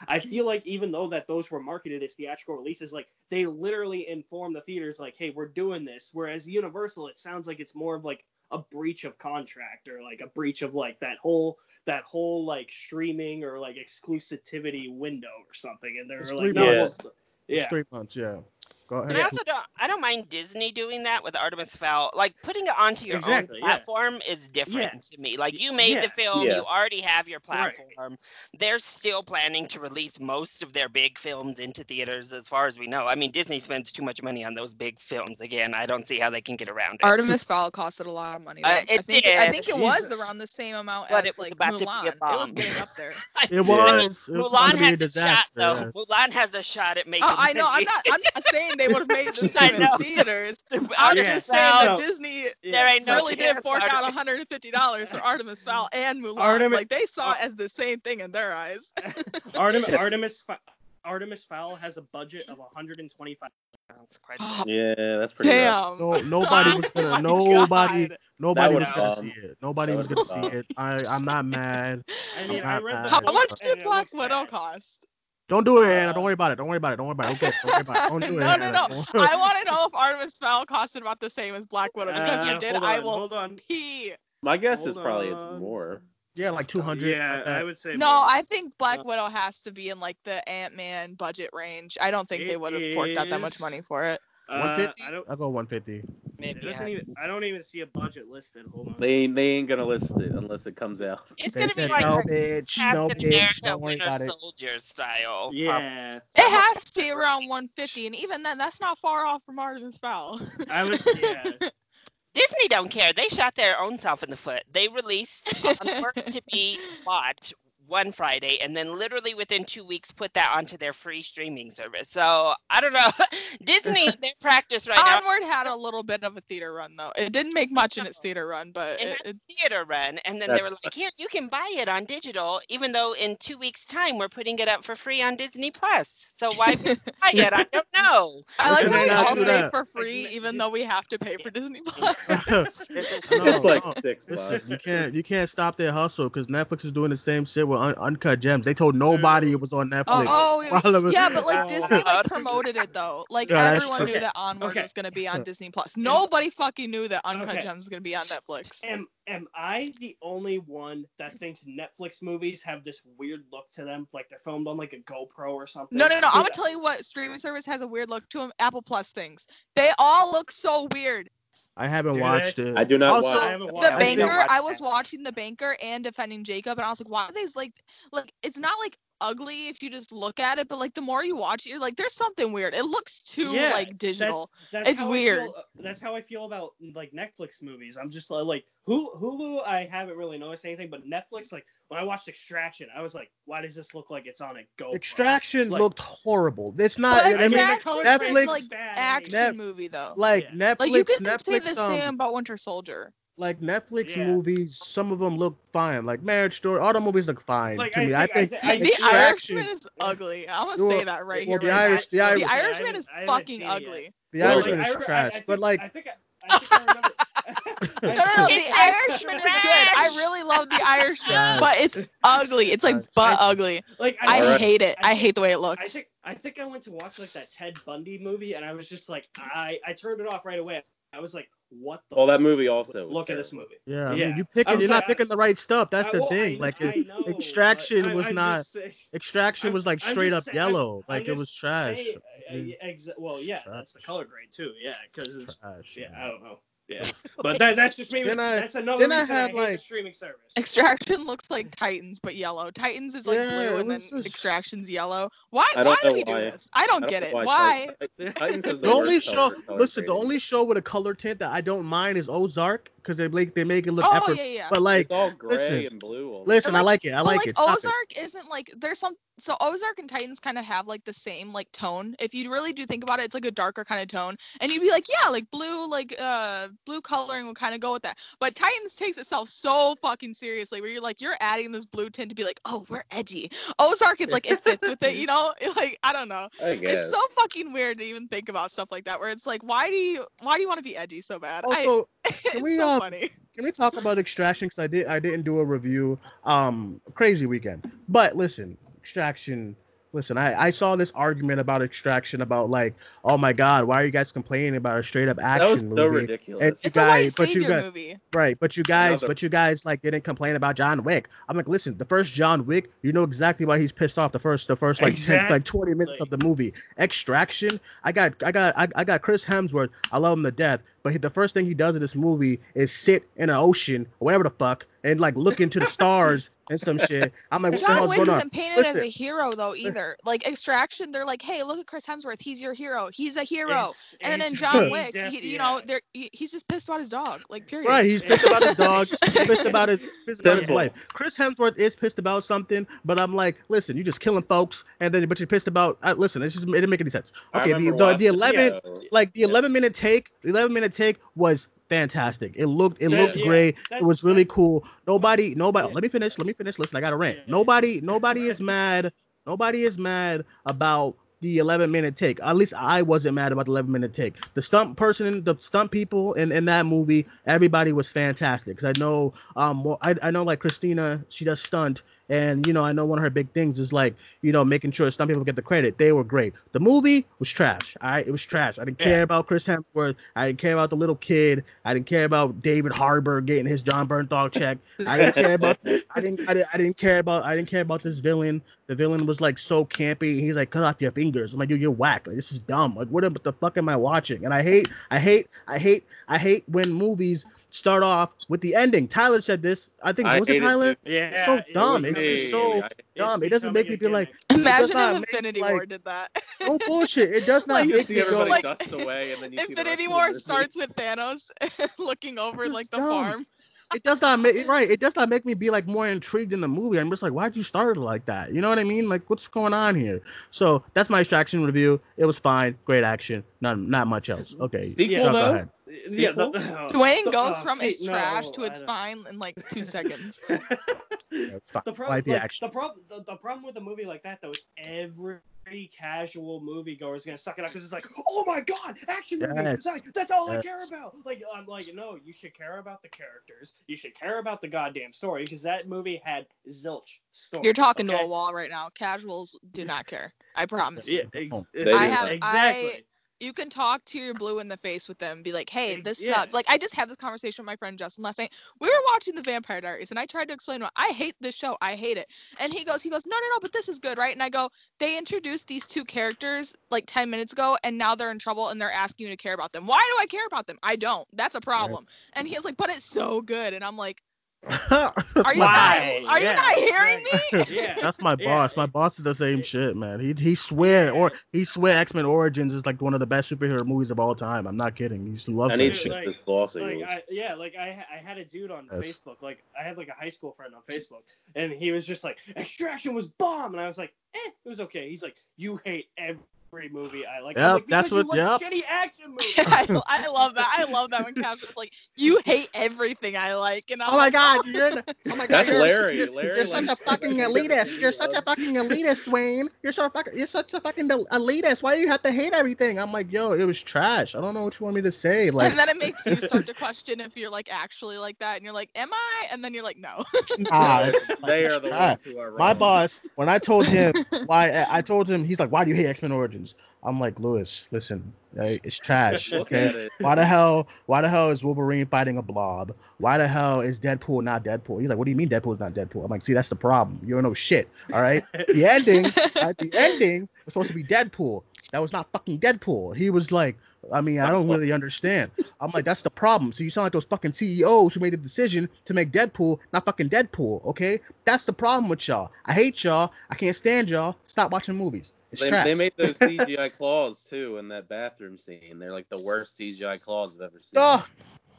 I feel like even though that those were marketed as theatrical releases, like they literally inform the theaters like, hey, we're doing this. Whereas Universal, it sounds like it's more of like a breach of contract or like a breach of like that whole that whole like streaming or like exclusivity window or something. And they're It's like, three no, months. well, it's yeah. three months. Yeah. Go And I also don't, I don't mind Disney doing that with Artemis Fowl. Like putting it onto your Exactly, own yeah. platform is different Yeah. to me. Like you made Yeah. the film, Yeah. you already have your Right. platform. They're still planning to release most of their big films into theaters, as far as we know. I mean, Disney spends too much money on those big films. Again, I don't see how they can get around it. Artemis Fowl costed a lot of money. Uh, though. I it think I think it was Jesus. around the same amount But as it was like about to be a Mulan. It was getting up there. It Yeah. was. It was Mulan to be a has a shot, though. Mulan has a shot at making. Oh, I know. I'm not. I'm not saying they would have made this I film in theaters. I'm Artemis just saying Fowl, that So- Disney there ain't no really did fork out 150 dollars for Artemis Fowl and Mulan. Artemis- like they saw it as the same thing in their eyes. Artemis Artemis Artemis Fowl has a budget of 125. That's quite- Yeah, that's pretty. rough. Damn. No, nobody was Oh gonna. my Nobody. God. Nobody was gonna bombed. see it. Nobody That was gonna see it. I, I'm not mad. I mean, I'm not read mad. How How much books did and it Black looks Widow cost? Don't do it, Anna. Uh, Don't worry about it. Don't worry about it. Don't worry about it. Okay. Don't worry about it. Don't do it. no, no, no. I want to know if Artemis Fowl costed about the same as Black Widow because Uh, you did. hold I will Hold on. pee. My guess is Hold probably it's more. Yeah, like 200. Yeah, like I would say. No, more. I think Black Uh, Widow has to be in like the Ant Man budget range. I don't think they would have forked out that much money for it. Uh, 150. I don't. I'll go 150. It Maybe doesn't yeah. even. I don't even see a budget listed. Hold on. They ain't, they ain't gonna list it unless it comes out. It's They gonna be like no, a bitch. No, bitch. America Don't worry Winter about it. Soldier style. Yeah, It has to be around 150, and even then, that's not far off from Artemis Fowl. I would. Yeah. Disney don't care. They shot their own self in the foot. They released Onward to be bought one Friday and then literally within two weeks put that onto their free streaming service. So I don't know. Disney, their practice right now. Onward had a little bit of a theater run though. It didn't make much in its theater run, but It it, it, theater run, and then they were like, "Here, you can buy it on digital, even though in two weeks' time we're putting it up for free on Disney Plus. So why would buy it? I don't know." I like Listen, how we they all do say that. for free, even though we have to pay for Disney Plus. It's like six bucks. you can't you can't stop their hustle because Netflix is doing the same shit with un- Uncut Gems. They told nobody it was on oh, Netflix. Oh, oh, it was- yeah, but like Oh, Disney wow. like promoted it though. Like Yeah, everyone true. knew Okay, that Onward okay. was gonna be on Disney Plus. Nobody fucking knew that Uncut Okay. Gems was gonna be on Netflix. Am am I the only one that thinks Netflix movies have this weird look to them, like they're filmed on like a GoPro or something? No, no, no. I'm gonna tell you what streaming service has a weird look to them. Apple Plus things. They all look so weird. I haven't Do watched they? it. I do not Also, watch. I The watched I banker. watch I was watching the banker and defending Jacob, and I was like, why are these like, like it's not like ugly if you just look at it, but like the more you watch it, you're like, there's something weird. It looks too Yeah, like digital. That's It's weird. feel- uh, that's how I feel about like Netflix movies. I'm just like, like Hulu, Hulu. I haven't really noticed anything, but Netflix, like when I watched Extraction, I was like, why does this look like it's on a GoPro? Extraction Like- looked horrible. It's not. I mean, Extraction Netflix, like bad action Net- movie though. like Yeah. Netflix, Like you can Netflix, say the same um, about Winter Soldier. Like Netflix Yeah. movies. Some of them look fine. Like Marriage Story. All the movies look fine Like, to I me. I think- think, I thi- I the Irishman is ugly. I'm gonna say that right well, here. the right. Irish- the Irish- the Irishman is fucking seen it yet. ugly. The Well, Irishman Like, is I- I- trash. I think, but like, I think, I, I think I remember. No, no, no. The It's Irishman is good. I really love the Irishman, Trash. but it's ugly. It's like Trash. butt I- ugly. like I Alright. hate it. I I hate the way it I looks. think I think I went to watch like that Ted Bundy movie, and I was just like, I I turned it off right away. I was like, what the? Well, that movie also Look at this movie. yeah, I mean, you I picking. was You're not like- picking the right stuff. That's I- the well, thing. I- like, I it, know, Extraction I- was I'm not. just Extraction I'm- was like straight just up sa- I'm- yellow. I'm like it was trash. saying- ex- well, yeah, that's the color grade too. Yeah, because Trash. yeah, I don't know. Yeah, but that, that's just me. Then I- that's another then I reason I, had, hate the like- streaming service. Extraction looks like Titans but yellow. Titans is like Yeah, blue and then just- Extraction's yellow. Why? Why don't do we do why. this? I don't, I get know it. why Why? Titans- Titans The only show, color- color listen, the only show with a color tint that I don't mind is Ozark because they make they make it look Oh effort. yeah, yeah. But like, it's all gray listen, and blue. listen, And, I like- like it. I like like it. Stop. Ozark isn't like there's some so Ozark and Titans kind of have like the same like tone. If you really do think about it, it's like a darker kind of tone. And you'd be like, yeah, like blue, like uh blue coloring would kind of go with that. But Titans takes itself so fucking seriously where you're like, you're adding this blue tint to be like, oh, we're edgy. Ozark is like it fits with it, you know? Like, I don't know. I. It's so fucking weird to even think about stuff like that where it's like, why do you why do you want to be edgy so bad? Also, I, can we so uh, funny. can we talk about extraction? Because I did I didn't do a review. Um, crazy weekend. But listen, extraction. Listen, I, I saw this argument about extraction about like, oh my god, why are you guys complaining about a straight up action that was action so movie? ridiculous. And you It's a white guys, but you guys, movie. right? But you guys, Another- but you guys like didn't complain about John Wick. I'm like, listen, the first John Wick, you know exactly why he's pissed off. The first, the first like 10, like 20 minutes of the movie. Extraction. I got, I got, I, I got Chris Hemsworth. I love him to death. But he, the first thing he does in this movie is sit in an ocean or whatever the fuck and like look into the stars and some shit. I'm like, what the John hell's Wick going on? isn't painted as a hero though either. Like Extraction, they're like, "Hey, look at Chris Hemsworth. He's your hero. He's a hero." It's- and then in John Wick, he, you know, they're he, he's just pissed about his dog. Like, period. Right, he's pissed about his dog. Pissed about his pissed about his wife. Chris Hemsworth is pissed about something, but I'm like, listen, you're just killing folks, and then but you're pissed about. Uh, listen, it's just it didn't make any sense. Okay, the the, the 11 video. like the 11 minute take, the 11 minute take was fantastic. It looked it That- looked yeah, great. It was really cool. Nobody nobody. Yeah. Let me finish. Let me finish. Listen, I got a rant. Yeah, yeah. Nobody nobody is mad. Nobody is mad about the 11 minute take. At least I wasn't mad about the 11 minute take. The stunt person, the stunt people in, in that movie, everybody was fantastic. Cause I know, um, well, I, I know like Christina, she does stunt, and you know I know one of her big things is like you know making sure some people get the credit. They were great. The movie was trash. I it was trash. I didn't care Yeah. about Chris Hemsworth. I didn't care about the little kid. I didn't care about David Harbour getting his Jon Bernthal check. I didn't care about. I didn't, I didn't. I didn't care about. I didn't care about this villain. The villain was like so campy. He's like, cut off your fingers. I'm like, dude, you're whack. Like, this is dumb. Like, what the fuck am I watching? And I hate, I hate, I hate, I hate when movies start off with the ending. Tyler said this. I think I was it hate it Tyler? too. Yeah, so it dumb. was It's just so I- dumb. It doesn't make me feel like Imagine if make, Infinity like- War did that. no bullshit. It does not Like, You make see me go everybody like- dust away, and then you Infinity the War starts with Thanos looking over like the dumb. farm. it does not make right. It does not make me be like more intrigued in the movie. I'm just like, why'd you start it like that? You know what I mean? Like, what's going on here? So that's my extraction review. It was fine, great action, not not much else. Okay, Sequel, yeah, though? Ahead. Yeah, the, Duane the- goes uh, from see, it's no, trash to it's fine in like two seconds. Yeah, it's the problem, Like the action. the problem, the, the problem with a movie like that though is every casual moviegoer is gonna suck it up because it's like, oh my god, action movie, Yes. It's like, that's all I care about. Like, I'm like, no, you should care about the characters, you should care about the goddamn story because that movie had zilch story. You're talking okay? to a wall right now. Casuals do not care. I promise. Yeah, ex- I have- exactly. You can talk to your blue in the face with them and be like, hey, this yeah. sucks. Like, I just had this conversation with my friend Justin last night. We were watching The Vampire Diaries, and I tried to explain why I hate this show. I hate it. And he goes, he goes, no, no, no, but this is good, right? And I go, they introduced these two characters like 10 minutes ago, and now they're in trouble and they're asking you to care about them. Why do I care about them? I don't. That's a problem. And he's like, but it's so good. And I'm like, are you Why? not, are you not hearing me? Yeah. That's my Yeah. boss. My boss is the same shit, man. He he swear or he swear X Men Origins is like one of the best superhero movies of all time. I'm not kidding. He just loves I that need shit. to Like- this boss of like. I, yeah like I, I had a dude on Yes. facebook like i had like a high school friend on facebook and he was just like extraction was bomb and i was like eh, it was okay he's like you hate every movie i like, Yep, like, that's what- like shitty action movies I, I love that. I love that when casuals like, you hate everything I like. And I'm Oh my like, god, oh. you're the, oh my god, That's you're, Larry. You're, Larry you're such a likes- fucking elitist. You're such a fucking elitist, Duane. You're so fucking you're such a fucking elitist. Why do you have to hate everything? I'm like, yo, it was trash. I don't know what you want me to say. Like, and then it makes you start to question if you're like actually like that, and you're like, "Am I?" And then you're like, "No." nah, they are the ones who are wrong. My boss, when I told him why, I told him he's like, "Why do you hate X Men Origins?" I'm like, Lewis, listen, uh, it's trash. Okay, why the hell? Why the hell is Wolverine fighting a blob? Why the hell is Deadpool not Deadpool? He's like, what do you mean Deadpool's not Deadpool? I'm like, see, that's the problem. You don't know shit. All right. The ending, at the ending was supposed to be Deadpool. That was not fucking Deadpool. He was like, I mean, I don't really understand. I'm like, that's the problem. So you sound like those fucking CEOs who made the decision to make Deadpool not fucking Deadpool. Okay, that's the problem with y'all. I hate y'all. I can't stand y'all. Stop watching movies. It's They, they made those CGI claws too in that bathroom scene. They're like the worst CGI claws I've ever seen. Oh,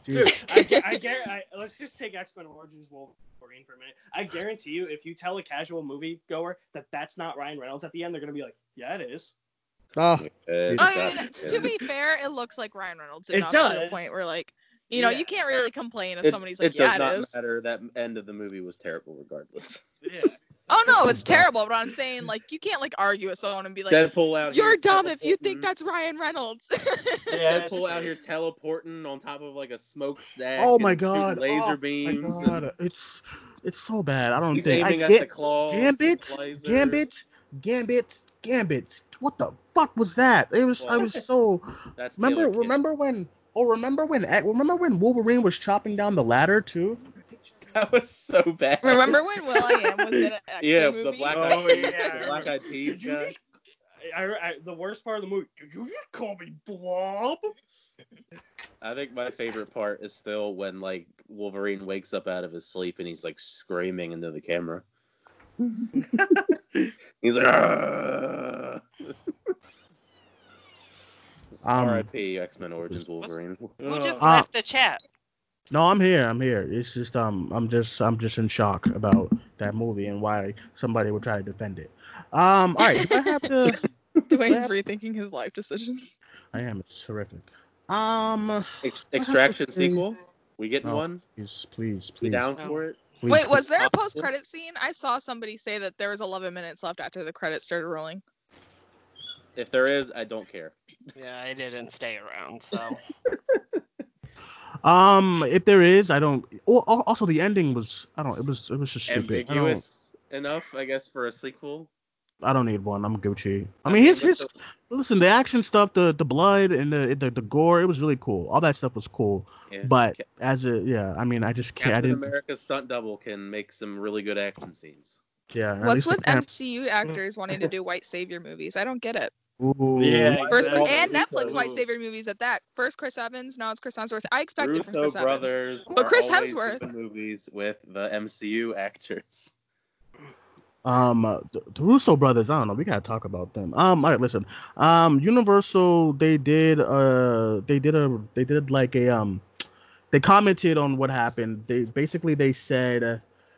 Dude, dude. I, gu- I, guar- I let's just take X Men Origins Wolverine for a minute. I guarantee you, if you tell a casual movie goer that that's not Ryan Reynolds at the end, they're gonna be like, "Yeah, it is." Oh, It's I mean, to be fair, it looks like Ryan Reynolds It enough to the point where like, you know, Yeah. you can't really complain if it, somebody's it like, does "Yeah, not it is." matter. That end of the movie was terrible, regardless. Yeah. Oh no, it's terrible. But I'm saying like, you can't like argue with someone and be like, Deadpool out "You're here dumb if you think that's Ryan Reynolds." Yeah, that's Deadpool out here teleporting on top of like a smokestack. oh my god. Laser oh, beams. My and. It's it's so bad. I don't He's think. I aiming at get, the claws. Gambit, lasers. Gambit, Gambit, Gambit. What the fuck was that? It was. I was so. That's Remember? Remember when? Oh, remember when? Eh, remember when Wolverine was chopping down the ladder too? That was so bad. Remember when Will I Am was in an X-Men Yeah, movie? the black Oh, eyed yeah, the black eyed peas Did you guy. just? I, I, the worst part of the movie. Did you just call me Blob? I think my favorite part is still when like Wolverine wakes up out of his sleep and he's like screaming into the camera. he's like, "Argh." Um, R.I.P. X Men Origins Wolverine. Who just Uh, left the chat? No, I'm here. I'm here. It's just um, I'm just I'm just in shock about that movie and why somebody would try to defend it. Um, all right. If I have to, Duane's rethinking his life decisions. I am. It's terrific. Um, Ex- Extraction sequel. We getting Oh, one? please, please, We please. down for it? please, Wait, was there a post-credit scene? I saw somebody say that there was 11 minutes left after the credits started rolling. If there is, I don't care. Yeah, I didn't stay around, so Um, if there is, I don't. Also the ending was. I don't. It was. It was just stupid. I. Ambiguous enough, I guess, for a sequel. I don't need one. I'm Gucci. I I mean, mean, his his. the- Listen, the action stuff, the the blood and the the, the gore, it was really cool. All that stuff was cool. Yeah. But Ca- as a yeah, I mean, I just can't. I didn't. America's stunt double can make some really good action scenes. Yeah. What's with cam- MCU actors wanting to do white savior movies? I don't get it. Ooh. Yeah, First exactly. and Netflix white Ooh. savior movies at that. First Chris Evans, now it's Chris Hemsworth. I expected Russo Chris Evans. brothers, But Chris Hemsworth- doing movies with the MCU actors. Um, uh, the, the Russo brothers. I don't know. We gotta talk about them. Um, all right, listen. Um, Universal. They did. Uh, they did a. They did like a. Um, they commented on what happened. They basically they said uh,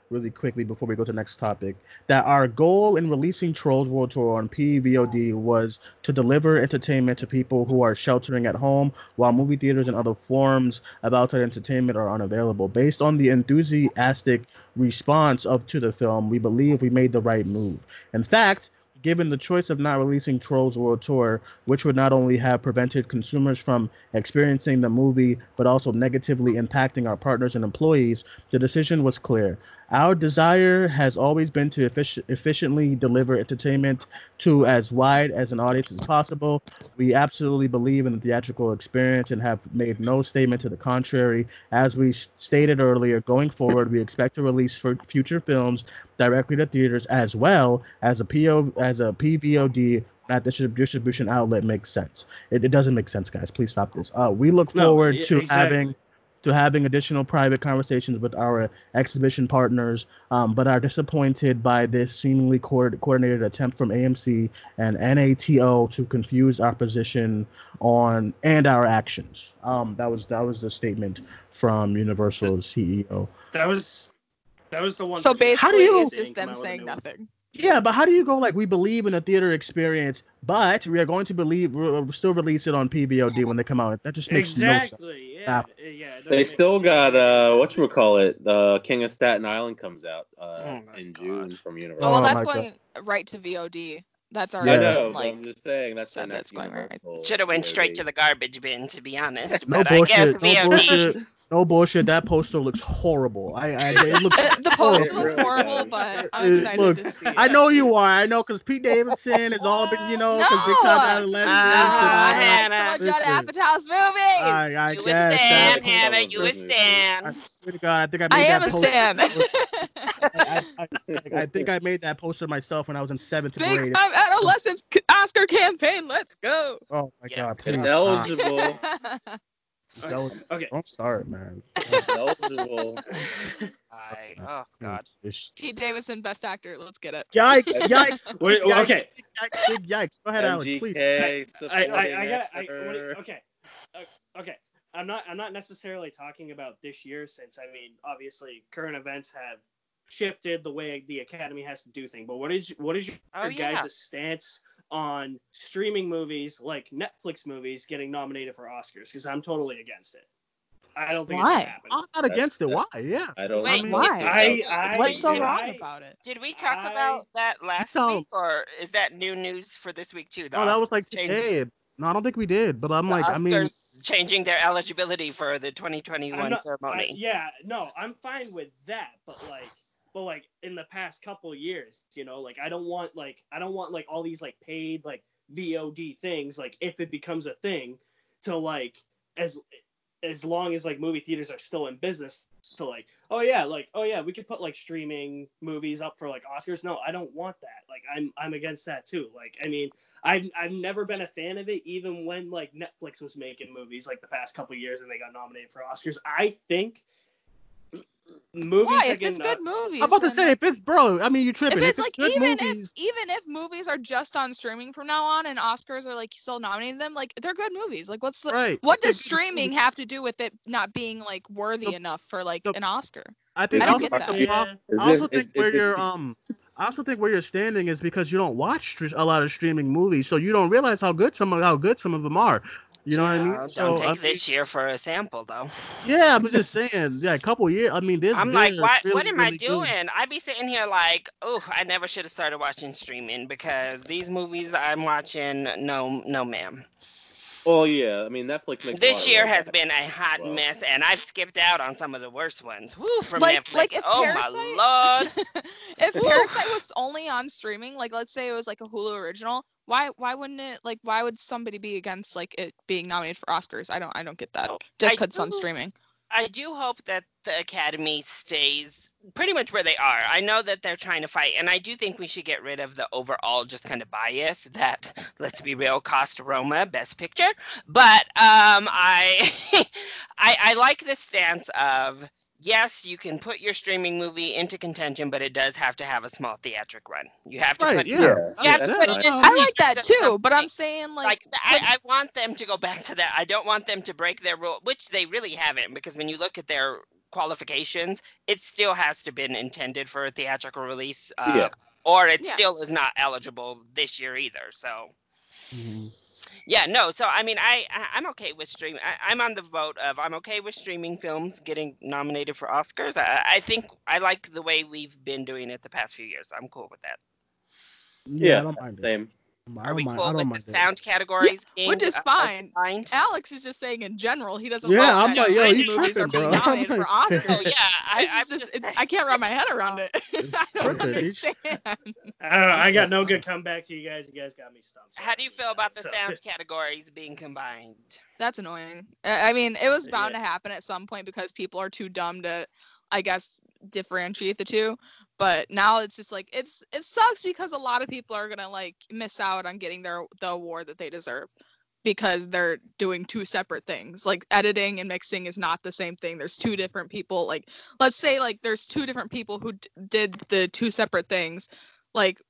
really quickly before we go to the next topic that our goal in releasing Trolls World Tour on PVOD was to deliver entertainment to people who are sheltering at home while movie theaters and other forms of outside entertainment are unavailable. Based on the enthusiastic response of to the film, we believe we made the right move. In fact, given the choice of not releasing Trolls World Tour, which would not only have prevented consumers from experiencing the movie, but also negatively impacting our partners and employees, the decision was clear. Our desire has always been to effic- efficiently deliver entertainment to as wide as an audience as possible. We absolutely believe in the theatrical experience and have made no statement to the contrary. As we stated earlier, going forward, we expect to release for future films directly to theaters as well as a PO as a PVOD that the distribution outlet makes sense. It, it doesn't make sense, guys. Please stop this. Uh, we look No, forward to exactly. having to having additional private conversations with our exhibition partners, um, but are disappointed by this seemingly co- coordinated attempt from AMC and NATO to confuse our position on and our actions. Um, that was that was the statement from Universal's CEO. That was that was the one. So thing- basically, you- it's just them out with a saying new one. nothing. Yeah, but how do you go like we believe in the theater experience, but we are going to believe we'll still release it on PVOD when they come out? That just makes no sense. Exactly. Yeah. Ah. Yeah. They make still any got uh, what you would call it? The King of Staten Island comes out uh, Oh in God. June from Universal. Oh, Universal. well, Oh that's my God. going right to VOD. That's I already Yeah. know, been, like I'm just saying that's the that's going right. Universal Should have went straight to the garbage bin, to be honest. No but I guess bullshit. No VOD. bullshit. No bullshit. That poster looks horrible. I, I it looks the poster horrible. looks horrible, but I'm excited looks- to see it. I know you are. I know because Pete Davidson is all been, you know, because Big Time No! Adolescence. No, and all I that. like so much Listen. on Apatow movies. I, I You a stan, that- Hannah. You a I I stan. swear to God, I think I made I made am that a poster. stan. I, I, I, I think I made that poster myself when I was in seventh Big grade. time adolescence c- Oscar campaign. Let's go. Oh my Yeah. God, please. It's stop. eligible. That was- Okay. Don't start, man. It's. I, oh God. Ish. Pete Davidson, best actor. Let's get it. Yikes! Yikes! Wait, yikes, okay. big Yikes! Big yikes! Go ahead, Alex, please. I, I, I got. I, what you- okay. Okay. I'm not. I'm not necessarily talking about this year, since I mean, obviously, current events have shifted the way the Academy has to do things. But what is what is oh, your Oh, yeah. guys' stance on streaming movies like Netflix movies getting nominated for Oscars? Because I'm totally against it. I don't think Why? it's gonna. I'm not against it. Why? Yeah. I don't Wait, think why? I- I- What's so I- wrong about it? Did we talk I- about that last So- week, or is that new news for this week too? The Oh, that was like Oscars change- today. No, I don't think we did. But I'm the like, I mean, changing their eligibility for the 2021 not- ceremony. I- yeah, no, I'm fine with that, but like, but like in the past couple years, you know, like I don't want like I don't want like all these like paid like VOD things. Like if it becomes a thing, to like as as long as like movie theaters are still in business, to like oh yeah, like oh yeah, we could put like streaming movies up for like Oscars. No, I don't want that. Like I'm I'm against that too. Like I mean. I've, I've never been a fan of it, even when like Netflix was making movies like the past couple years and they got nominated for Oscars. I think movies Why? If getting it's good movies. I'm about to say if it's bro. I mean, you if tripping. it's like good even movies, if even if movies are just on streaming from now on and Oscars are like still nominating them, like they're good movies. Like what's the right? what does streaming have to do with it not being like worthy So- enough for like so- an Oscar? I think I I don't also, get that. think- I also It's think just- where it- it's- you're um. I also think where you're standing is because you don't watch a lot of streaming movies, so you don't realize how good some of how good some of them are. You know what I Uh, mean? don't So, take I mean, this year for a sample, though. Yeah, I'm just saying. Yeah, a couple years. I mean, this. I'm like, what? really, what am I really good. doing? I be sitting here like, oh, I never should have started watching streaming because these movies I'm watching, no, no, ma'am. Well, yeah. I mean, Netflix makes. This year has bad been a hot well. mess, and I've skipped out on some of the worst ones. Woo, from Like- Netflix. like if oh Parasite- my lord! if Parasite was only on streaming, like let's say it was like a Hulu original, why why wouldn't it like why would somebody be against like it being nominated for Oscars? I don't I don't get that. Oh, Just I because it's on streaming. I do hope that the Academy stays pretty much where they are. I know that they're trying to fight, and I do think we should get rid of the overall just kind of bias that, let's be real, cost Roma Best Picture. But um, I, I, I like the stance of yes, you can put your streaming movie into contention, but it does have to have a small theatric run. You have to Right, put yeah. you have to put it into I like that too, but I'm saying like, like I, I want them to go back to that. I don't want them to break their rule, which they really haven't, because when you look at their qualifications, it still has to been intended for a theatrical release, uh, Yeah. or it Yeah. still is not eligible this year either. So Mhm. yeah, no. So I mean, I I- I'm okay with streaming. I, I'm on the vote of I'm okay with streaming films getting nominated for Oscars. I, I think I like the way we've been doing it the past few years. I'm cool with that. Yeah, Yeah, I don't mind it. Same. I Are we don't mind. Cool with mind the it. sound categories? being, which is uh, fine. combined? Alex is just saying in general he doesn't Yeah, love I'm that like, yo, Disney you movies are tripping, being bro. nominated for I'm Oscars. Oh yeah, I, just, just, I can't wrap my head around it. I don't Perfect. understand. I don't know. I got no good comeback to you guys. You guys got me stumped. How do you feel about the So- sound categories being combined? That's annoying. I I mean, it was bound Yeah. to happen at some point because people are too dumb to, I guess, differentiate the two. But now it's just like it's it sucks because a lot of people are gonna like miss out on getting their the award that they deserve because they're doing two separate things. Like editing and mixing is not the same thing. There's two different people. Like let's say like there's two different people who d- did the two separate things. Like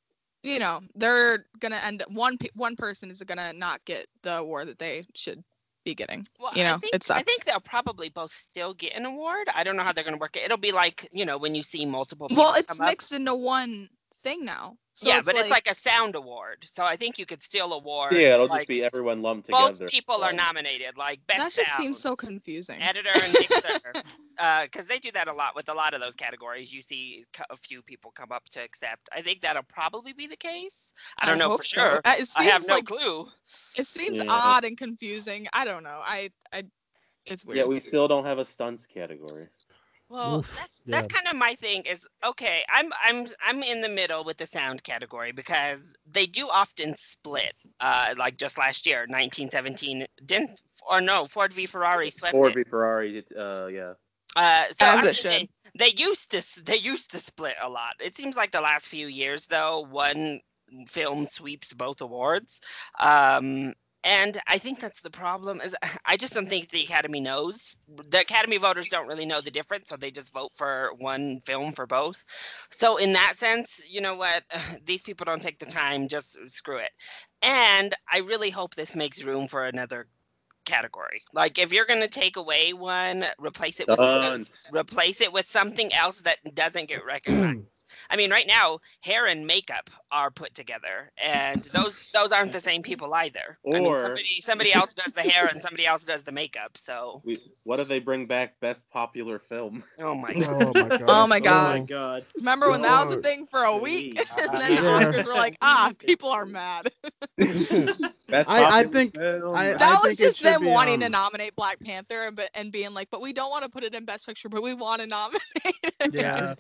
you know they're gonna end up one one person is gonna not get the award that they should be getting. Well, You know, I think, it I think they'll probably both still get an award. I don't know how they're going to work it. It'll be like you know when you see multiple. Well, it's come up. mixed into one thing now. So yeah, it's but it's like a sound award, so I think you could still award. Yeah, it'll like, just be everyone lumped both together. people are nominated, like best that just sound, seems so confusing. editor and mixer, because they do that a lot with a lot of those categories. You see a few people come up to accept. I think that'll probably be the case. I don't know for so. sure. Uh, It I have seems no like clue. it seems Yeah. odd and confusing. I don't know. I I it's weird. Yeah, we still don't have a stunts category. Well, Oof, that's yeah. that's kind of my thing. Is okay. I'm I'm I'm in the middle with the sound category because they do often split. Uh, like just last year, 1917 didn't or no Ford v Ferrari swept Ford it. v Ferrari, it- uh, yeah. Uh, so As I'm it should. saying, They used to they used to split a lot. It seems like the last few years though, one film sweeps both awards. Um, and I think that's the problem. Is I just don't think the Academy knows. The Academy voters don't really know the difference, so they just vote for one film for both. So in that sense, you know what? These people don't take the time. Just screw it. And I really hope this makes room for another category. Like if you're gonna take away one, replace it with replace it with something else that doesn't get recognized. I mean, right now, hair and makeup are put together, and those those aren't the same people either. I mean, Or- somebody somebody else does the hair and somebody else does the makeup. So, We, what if they bring back best popular film? oh my god. Oh my god. Oh my Oh god. my god. Remember when that was a thing for a week, and then the Oscars were like, ah, people are mad. Best I- I think- film. I- That was think just them be, wanting to um, nominate Black Panther and but and being like, but we don't want to put it in Best Picture, but we want to nominate. it." Yeah.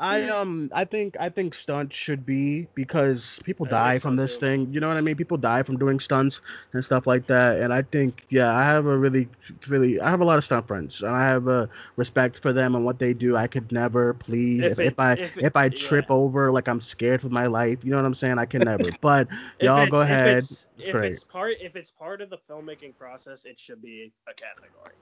I um Um, I think I think stunts should be because people I die from this too. thing. You know what I mean? People die from doing stunts and stuff like that. And I think yeah, I have a really really I have a lot of stunt friends and I have a respect for them and what they do. I could never please If if, it- if I if if, I trip yeah. over like I'm scared for my life. You know what I'm saying? I can never. But y'all go ahead. It's, It's if it's part if it's part of the filmmaking process, it should be a category.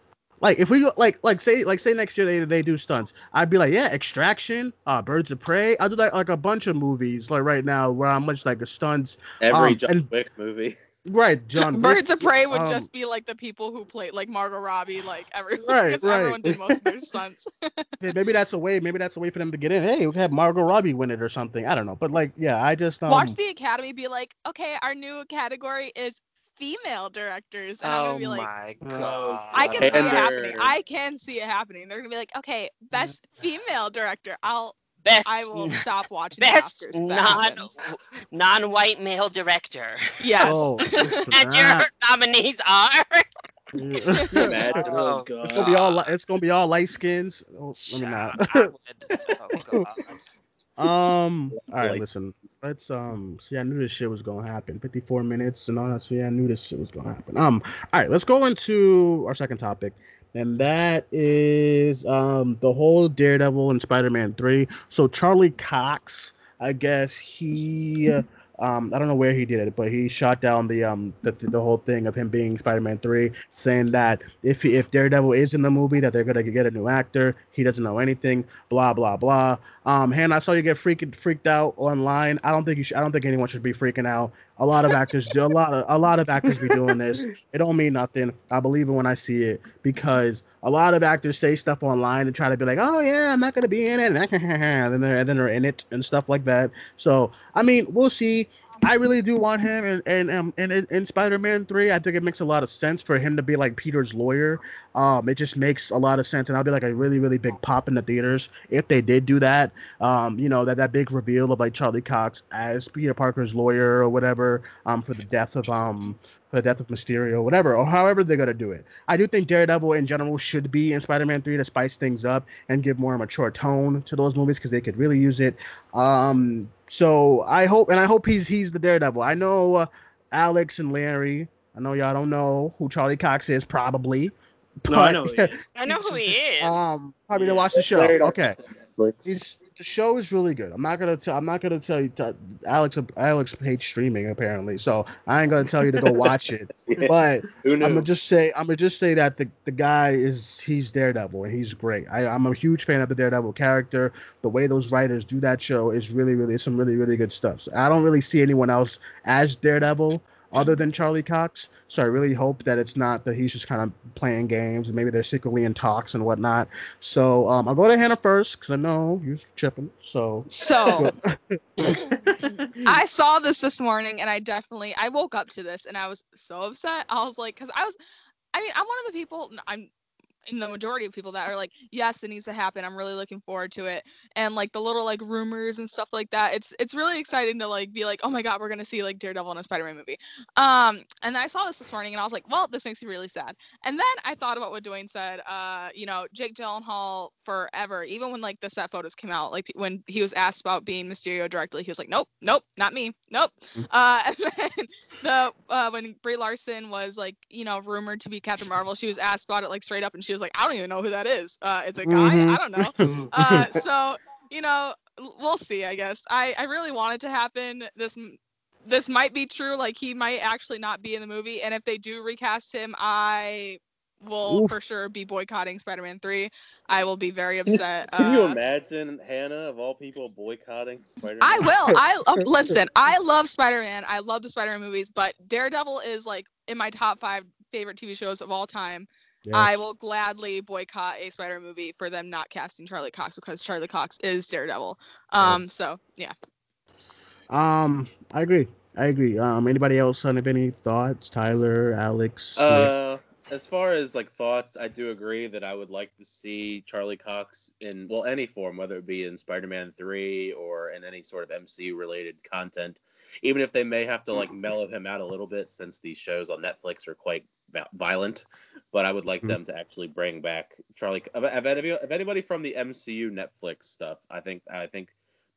Like if we go like like say like say next year they, they do stunts, I'd be like, yeah, Extraction, uh, Birds of Prey. I'll do like like a bunch of movies like right now where I'm much like a stunts. Every um, John and- Wick movie. Right, John. Wick, Birds of Prey would um, just be like the people who played like Margot Robbie, like everyone, Right, because right. everyone did most of their stunts. yeah, maybe that's a way. Maybe that's a way for them to get in. Hey, we can have Margot Robbie win it or something. I don't know, but like, yeah, I just um, Watch the Academy be like, okay, our new category is female directors, and I'm Oh gonna be like, my Oh, god. I can see it happening. I can see it happening. They're gonna be like, okay, best female director. I'll best I will stop watching best the Oscars. if that non happens. non-white male director. Yes. Oh, and your nominees are Oh, Oh, god. It's gonna be all. li- It's gonna be all light skins. Oh, let me Child, not. Oh, God. Um. All right, Like- listen. Let's um. See, I knew this shit was gonna happen. Fifty-four minutes and all that. So yeah, I knew this shit was gonna happen. Um. All right, let's go into our second topic, and that is um the whole Daredevil and Spider-Man three. So Charlie Cox, I guess he Um, I don't know where he did it, but he shot down the um the, the whole thing of him being Spider-Man three, saying that if he, if Daredevil is in the movie, that they're gonna get a new actor. He doesn't know anything. Blah blah blah. Um, Hannah, I saw you get freaked freaked out online. I don't think you should. I don't think anyone should be freaking out. A lot of actors do. A lot of a lot of actors be doing this. It don't mean nothing. I believe it when I see it because a lot of actors say stuff online and try to be like, "Oh yeah, I'm not gonna be in it," and then they're and then they're in it and stuff like that. So I mean, we'll see. I really do want him and and um and in, Spider-Man three. I think it makes a lot of sense for him to be like Peter's lawyer. Um, it just makes a lot of sense, and I'll be like a really really big pop in the theaters if they did do that. Um, you know that that big reveal of like Charlie Cox as Peter Parker's lawyer or whatever. Um, for the death of um for the death of Mysterio, whatever, or however they're gonna do it. I do think Daredevil in general should be in Spider-Man 3 to spice things up and give more mature tone to those movies because they could really use it. Um, so I hope, and I hope he's he's the Daredevil. I know uh, Alex and Larry. I know y'all don't know who Charlie Cox is, probably. No, I know who he is. I know who he is. Um, probably to watch the show. Okay. It's, the show is really good. I'm not gonna tell. I'm not gonna tell you. To, Alex, Alex hates streaming apparently, so I ain't gonna tell you to go watch it. But I'm gonna just say. I'm gonna just say that the, the guy is he's Daredevil and he's great. I, I'm a huge fan of the Daredevil character. The way those writers do that show is really, really some really, really good stuff. So I don't really see anyone else as Daredevil other than Charlie Cox. So I really hope that it's not that he's just kind of playing games and maybe they're secretly in talks and whatnot. So um, I'll go to Hannah first because I know you're chipping. So So I saw this this morning and I definitely I woke up to this and I was so upset. I was like, because I was, I mean, I'm one of the people. I'm in the majority of people that are like, yes, it needs to happen. I'm really looking forward to it. And like the little like rumors and stuff like that. It's it's really exciting to like be like, oh my god, we're gonna see like Daredevil in a Spider-Man movie. Um, and I saw this this morning and I was like, well, this makes me really sad. And then I thought about what Duane said. Uh, you know, Jake Gyllenhaal forever, even when like the set photos came out, like when he was asked about being Mysterio directly, he was like, nope, nope, not me, nope. Uh, and then the uh, when Brie Larson was like, you know, rumored to be Captain Marvel, she was asked about it like straight up, and she was like, I don't even know who that is. Uh, it's a guy, Mhm. I don't know. Uh, so you know, we'll see. I guess I I really want it to happen. This this might be true. Like he might actually not be in the movie, and if they do recast him, I will Oof. for sure be boycotting Spider-Man three. I will be very upset. Can you Uh, imagine Hannah of all people boycotting Spider-Man? I will. I uh, listen. I love Spider-Man. I love the Spider-Man movies, but Daredevil is like in my top five favorite TV shows of all time. I will gladly boycott a Spider movie for them not casting Charlie Cox because Charlie Cox is Daredevil. Um, Yes. so yeah. Um, I agree. I agree. Um, anybody else have any thoughts? Tyler, Alex. Nick? Uh, as far as like thoughts, I do agree that I would like to see Charlie Cox in well any form, whether it be in Spider-Man Three or in any sort of MCU related content. Even if they may have to like mellow him out a little bit, since these shows on Netflix are quite vi- violent. But I would like Mhm. them to actually bring back Charlie. If, if, any- if anybody from the MCU Netflix stuff, I think I think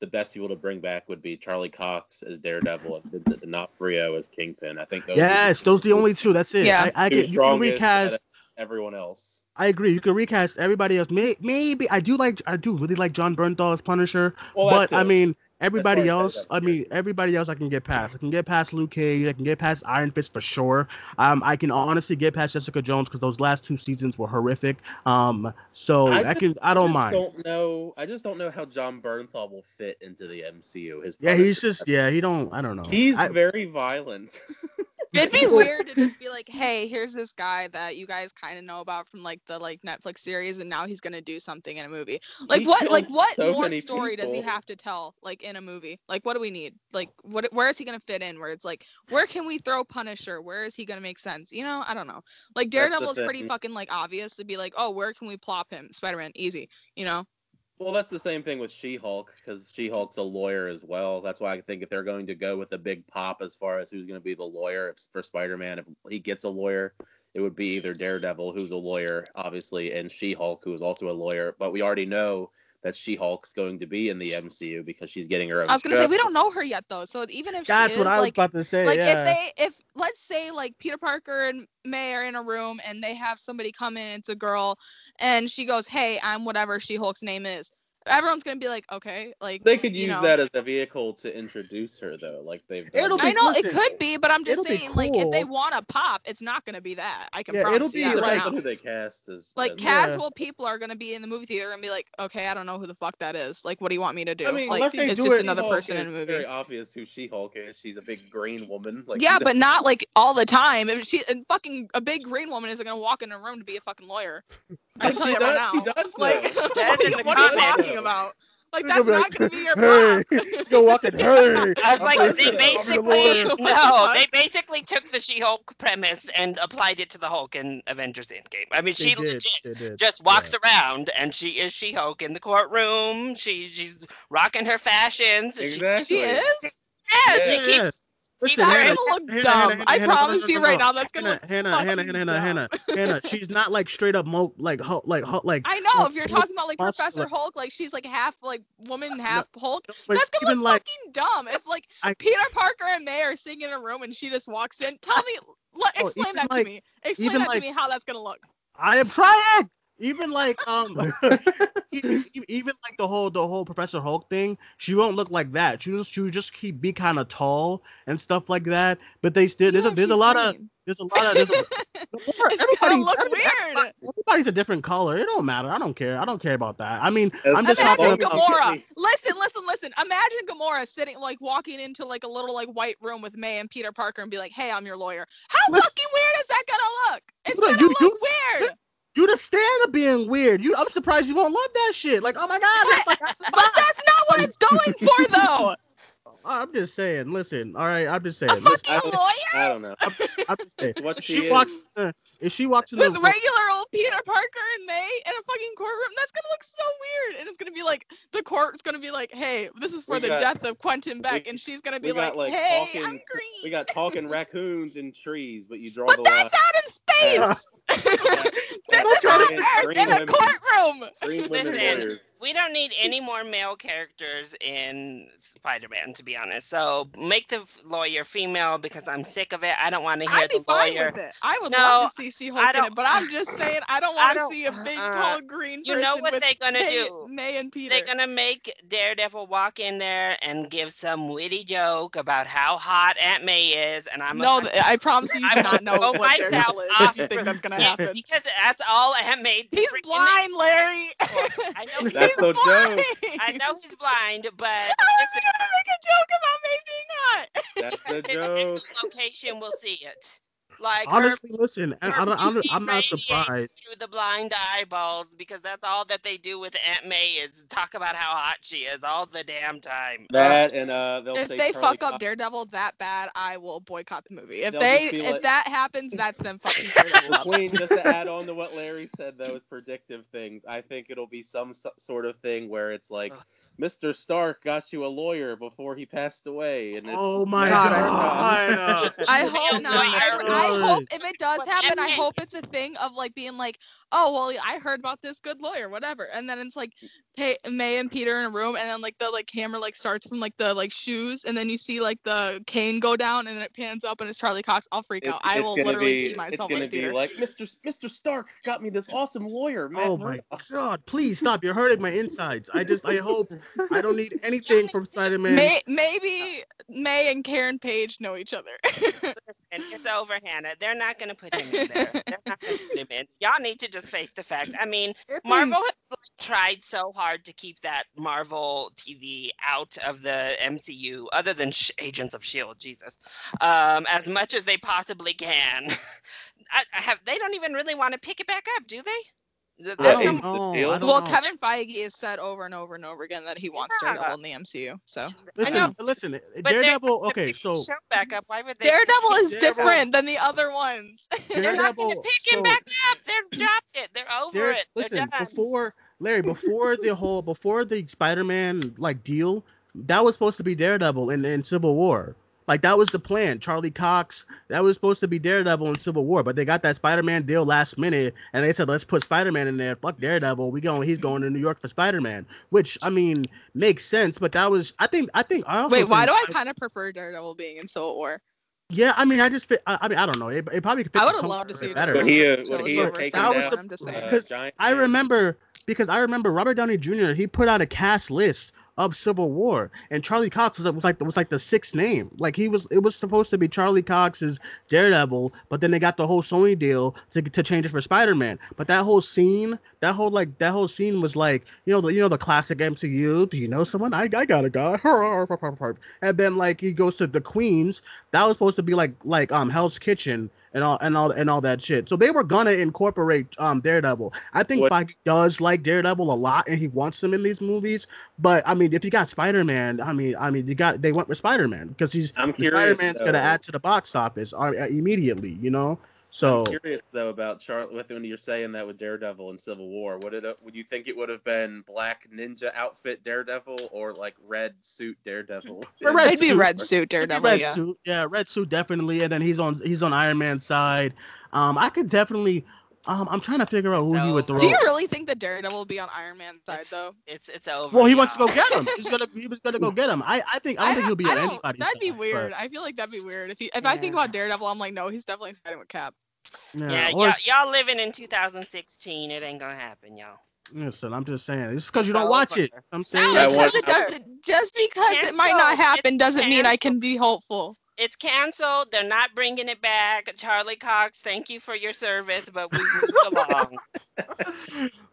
the best people to bring back would be Charlie Cox as Daredevil and Vincent D'Onofrio as Kingpin. I think those would be yes, those are the only two. That's it. Yeah. I, I two can, you can recast. everyone else. I agree. You can recast everybody else. May, maybe I do like. I do really like Jon Bernthal as Punisher. Well, but that's I it. mean, everybody else. I mean, everybody else. I can get past. I can get past Luke Cage. I can get past Iron Fist for sure. Um, I can honestly get past Jessica Jones because those last two seasons were horrific. Um, so I, just- can. I don't just mind. Don't know. I just don't know how Jon Bernthal will fit into the MCU. His yeah, he's just. Yeah, he don't. I don't know. He's I- very violent. It'd be weird to just be like, hey, here's this guy that you guys kind of know about from like the like Netflix series, and now he's gonna do something in a movie. Like He what? Like what so more story does he have to tell? Like in a movie? Like what do we need? Like what? Where is he gonna fit in? Where it's like, where can we throw Punisher? Where is he gonna make sense? You know, I don't know. Like Daredevil is pretty fucking like obvious to be like, oh, where can we plop him? Spider-Man, easy. You know. Well, that's the same thing with She-Hulk because She-Hulk's a lawyer as well. That's why I think if they're going to go with a big pop as far as who's going to be the lawyer for Spider-Man, if he gets a lawyer, it would be either Daredevil, who's a lawyer, obviously, and She-Hulk, who is also a lawyer. But we already know that She-Hulk's going to be in the MCU because she's getting her own. I was gonna say we don't know her yet though, so even if she's. That's she what is I was like about to say. like yeah. if they if let's say like peter parker and may are in a room and they have somebody come in it's a girl and she goes hey i'm whatever she hulk's name is everyone's gonna be like, okay, like They could use know. that as a vehicle to introduce her, though, like they've done. It'll be, I be- know it could be, but I'm just it'll be saying, like, if they want to pop, it's not gonna be that. I can Yeah, it'll promise you be that right now. who they cast as Like as- Yeah. casual people are gonna be in the movie theater and be like, okay, I don't know who the fuck that is. Like, what do you want me to do? I mean, like, unless they it's do just it- another She-Hulk person in a is movie. Very obvious who She-Hulk is. She's a big green woman. Like yeah, but not like all the time. If she and fucking a big green woman isn't gonna walk in a room to be a fucking lawyer. I But can tell she you right does- she does, like, what, are you- the what are you comics. Talking about? Like, that's gonna be not gonna be your hey, prop. go walking. Hey, I was I'm like, they I'm basically lawyer. What the no, they basically took the She-Hulk premise and applied it to the Hulk in Avengers Endgame. I mean, They she did, legit they did, just yeah. walks around and she is She-Hulk in the courtroom. She she's rocking her fashions. She- exactly. She is. yeah, she Yeah, keeps. yeah. keeps Listen, her That's in- gonna look Hannah, dumb. Hannah, I Hannah, no, no, promise no, you right no. now, that's gonna look Hannah, Hannah, Hannah, fucking Hannah, Hannah. Hannah. She's not like straight up mo like Hulk, like Hulk, like Hulk. I know like, if you're Hulk talking about like muscle- Professor Hulk, like she's like half like woman, half Hulk. but That's gonna look like fucking dumb. If like I- Peter Parker and May are sitting in a room and she just walks in, tell me, let, Oh, explain that like- to me. Explain that to me how that's gonna look. I am trying. Even like um, even, even like the whole the whole Professor Hulk thing, she won't look like that. She just she would just keep be kind of tall and stuff like that. But they still there's a there's a she's lot of there's a lot of there's a, it's everybody's look every- weird. everybody's a different color. It don't matter. I don't care. I don't care about that. I mean, As- I'm just as talking Imagine long as about. you Gamora. Listen, listen, listen. Imagine Gamora sitting like walking into like a little like white room with May and Peter Parker and be like, "Hey, I'm your lawyer." How Listen- fucking weird is that gonna look? It's Look, gonna you- look you- weird. You the stand of being weird. You, I'm surprised you won't love that shit. Like, oh my god, that's like, But that's not what it's going for, though. I'm just saying. Listen, all right. I'm just saying. A Listen, fucking I lawyer I don't know. I'm just, I'm just saying. What If she she is. walks, uh, if she walks in the with regular old Peter Parker and May in a fucking courtroom, that's gonna look so weird. And it's gonna be like the court's gonna be like, "Hey, this is for We the got- death of Quentin Beck," we- and she's gonna be like, like, "Hey, talking- I'm green." We got talking raccoons and trees, but you draw but the line. that's line. out in space. this is on Green- Earth green in a courtroom. Green women Listen, warriors. We don't need any more male characters in Spider-Man, to be honest. So make the lawyer female because I'm sick of it. I don't want to hear I'd the lawyer. with it. I would No, love to see She-Hulk in it, but I'm just saying I don't want to see a big, uh, tall green you know what they're gonna May, do? May and Peter. They're gonna make Daredevil walk in there and give some witty joke about how hot Aunt May is, and I'm no, I promise you, you do not know what myself Daredevil is off if you think that's gonna happen. because that's all Aunt May. He's blind, Larry. I know he's That's He's so blind. joke. I know he's blind, but How is he gonna make a joke about May being hot? That's the listen, joke. location will see it. Like Honestly, listen, I, her, I, don't- I'm, I'm not surprised. through the blind eyeballs because that's all that they do with Aunt May is talk about how hot she is all the damn time. That and uh, they'll If say they Charlie fuck up Daredevil that bad, I will boycott the movie. If They'll they if like- that happens, that's them fucking Daredevil Queen, just to add on to what Larry said, those predictive things, I think it'll be some sort of thing where it's like, Mr. Stark got you a lawyer before he passed away, and it's, Oh my God, god! I hope not. I, I hope if it does happen, I hope it's a thing of like being like, oh well, I heard about this good lawyer, whatever, and then it's like, hey, May and Peter in a room, and then like the like camera like starts from like the like shoes, and then you see like the cane go down, and then it pans up, and it's Charlie Cox. I'll freak it's, out. I will literally be, pee it's myself gonna in the be theater. like, Mr. Mr. Stark got me this awesome lawyer, Matt Oh my Murdock." god! Please stop. You're hurting my insides. I just, I hope I don't need anything from Spider-Man. May, maybe May and Karen Page know each other. And it's over, Hannah. They're not going to put him in there. They're not going to put him in. Y'all need to just face the fact. I mean, Marvel has like, tried so hard to keep that Marvel TV out of the MCU, other than Sh- Agents of Shield. Jesus, um, as much as they possibly can. I, I have. They don't even really want to pick it back up, do they? Th- Yeah, there's don't some- of know. I don't well, know. Kevin Feige has said over and over and over again that he wants Yeah. Daredevil in the MCU. So Listen, listen. but they're Daredevil. Okay, so the show back up. Why would they? Daredevil is Daredevil- different than the other ones. They're not going to Daredevil. pick him back up. They've dropped it. They're over Dare- it. They're listen, done. before Larry, before the whole, before the Spider-Man like deal, that was supposed to be Daredevil in, in Civil War. Like that was the plan. Charlie Cox, that was supposed to be Daredevil in Civil War, but they got that Spider-Man deal last minute, and they said let's put Spider-Man in there. Fuck Daredevil. We going. He's going to New York for Spider-Man, which I mean makes sense. But that was, I think, I think. I Wait, why do think- I kind of prefer Daredevil being in Civil War? Yeah, I mean, I just fit. I, I mean, I don't know. It, it probably could fit I would've tone loved to better- see better. Would he have, Trilogy would he have taken That was down the- I'm just saying. uh, Because I remember because I remember Robert Downey Jr. He put out a cast list of Civil War, and Charlie Cox was, was like was like the sixth name. Like he was, it was supposed to be Charlie Cox's Daredevil, but then they got the whole Sony deal to, to change it for Spider Man. But that whole scene, that whole like that whole scene was like you know the you know the classic MCU. Do you know someone? I I got a guy. And then like he goes to the Queens. That was supposed to be like like um Hell's Kitchen and all and all and all that shit. So they were gonna incorporate um Daredevil. I think What- Feige does like Daredevil a lot, and he wants him in these movies. But I mean, if you got Spider Man, I mean, I mean, you got they went with Spider Man because he's Spider. Man's gonna add to the box office uh, immediately, you know. So I'm curious though about Charlotte with when you're saying that with Daredevil and Civil War. Would it would you think it would have been black ninja outfit Daredevil or like red suit Daredevil? Red It'd be suit. red suit Daredevil. red Yeah. suit, yeah, red suit definitely, and then he's on he's on Iron Man's side. Um, I could definitely. Um, I'm trying to figure out who he would throw. Do you really think that Daredevil will be on Iron Man's side though? It's it's over. Well, he wants to go get him. He's gonna he was gonna go get him. I I think I don't think he'll be I on anybody's That'd be weird. but- I feel like that'd be weird. If he, if I think about Daredevil, I'm like, no, he's definitely siding with Cap. Yeah, or y'all, y'all living in 2016. It ain't gonna happen, y'all. Listen, I'm just saying. It's because you don't watch it. I'm saying. Just because it doesn't, just because it might not happen, It's doesn't mean I can be hopeful. It's canceled. They're not bringing it back. Charlie Cox, thank you for your service, but we moved along.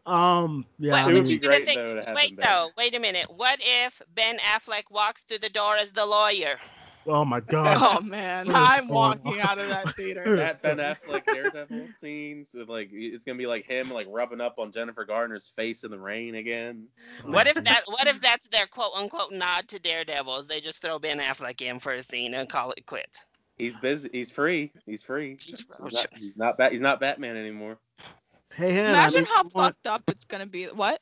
Um. Yeah. What I It would would be you mean, great, think? though, to have Wait him back. though, wait a minute. What if Ben Affleck walks through the door as the lawyer? Oh my god. Oh man, I'm walking out of that theater. that Ben Affleck Daredevil scenes with like it's gonna be like him like rubbing up on Jennifer Garner's face in the rain again. What if that? What if that's their quote unquote nod to Daredevils? They just throw Ben Affleck in for a scene and call it quits. He's busy. He's free. He's free. He's He's not, he's not, Bat- he's not Batman anymore. Hey, Hannah, Imagine how you want, fucked up it's gonna be. What?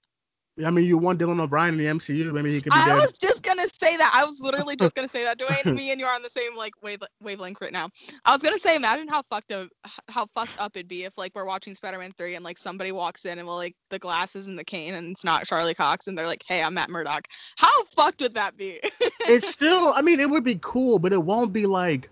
I mean, you want Dylan O'Brien in the MCU? Maybe he could be I there. was just gonna say that. I was literally just gonna say that. Duane, me and you are on the same like wave wavelength right now. I was gonna say, imagine how fucked up how fucked up it'd be if like we're watching Spider-Man three and like somebody walks in and well like the glasses and the cane and it's not Charlie Cox and they're like, hey, I'm Matt Murdock. How fucked would that be? it's still. I mean, it would be cool, but it won't be like.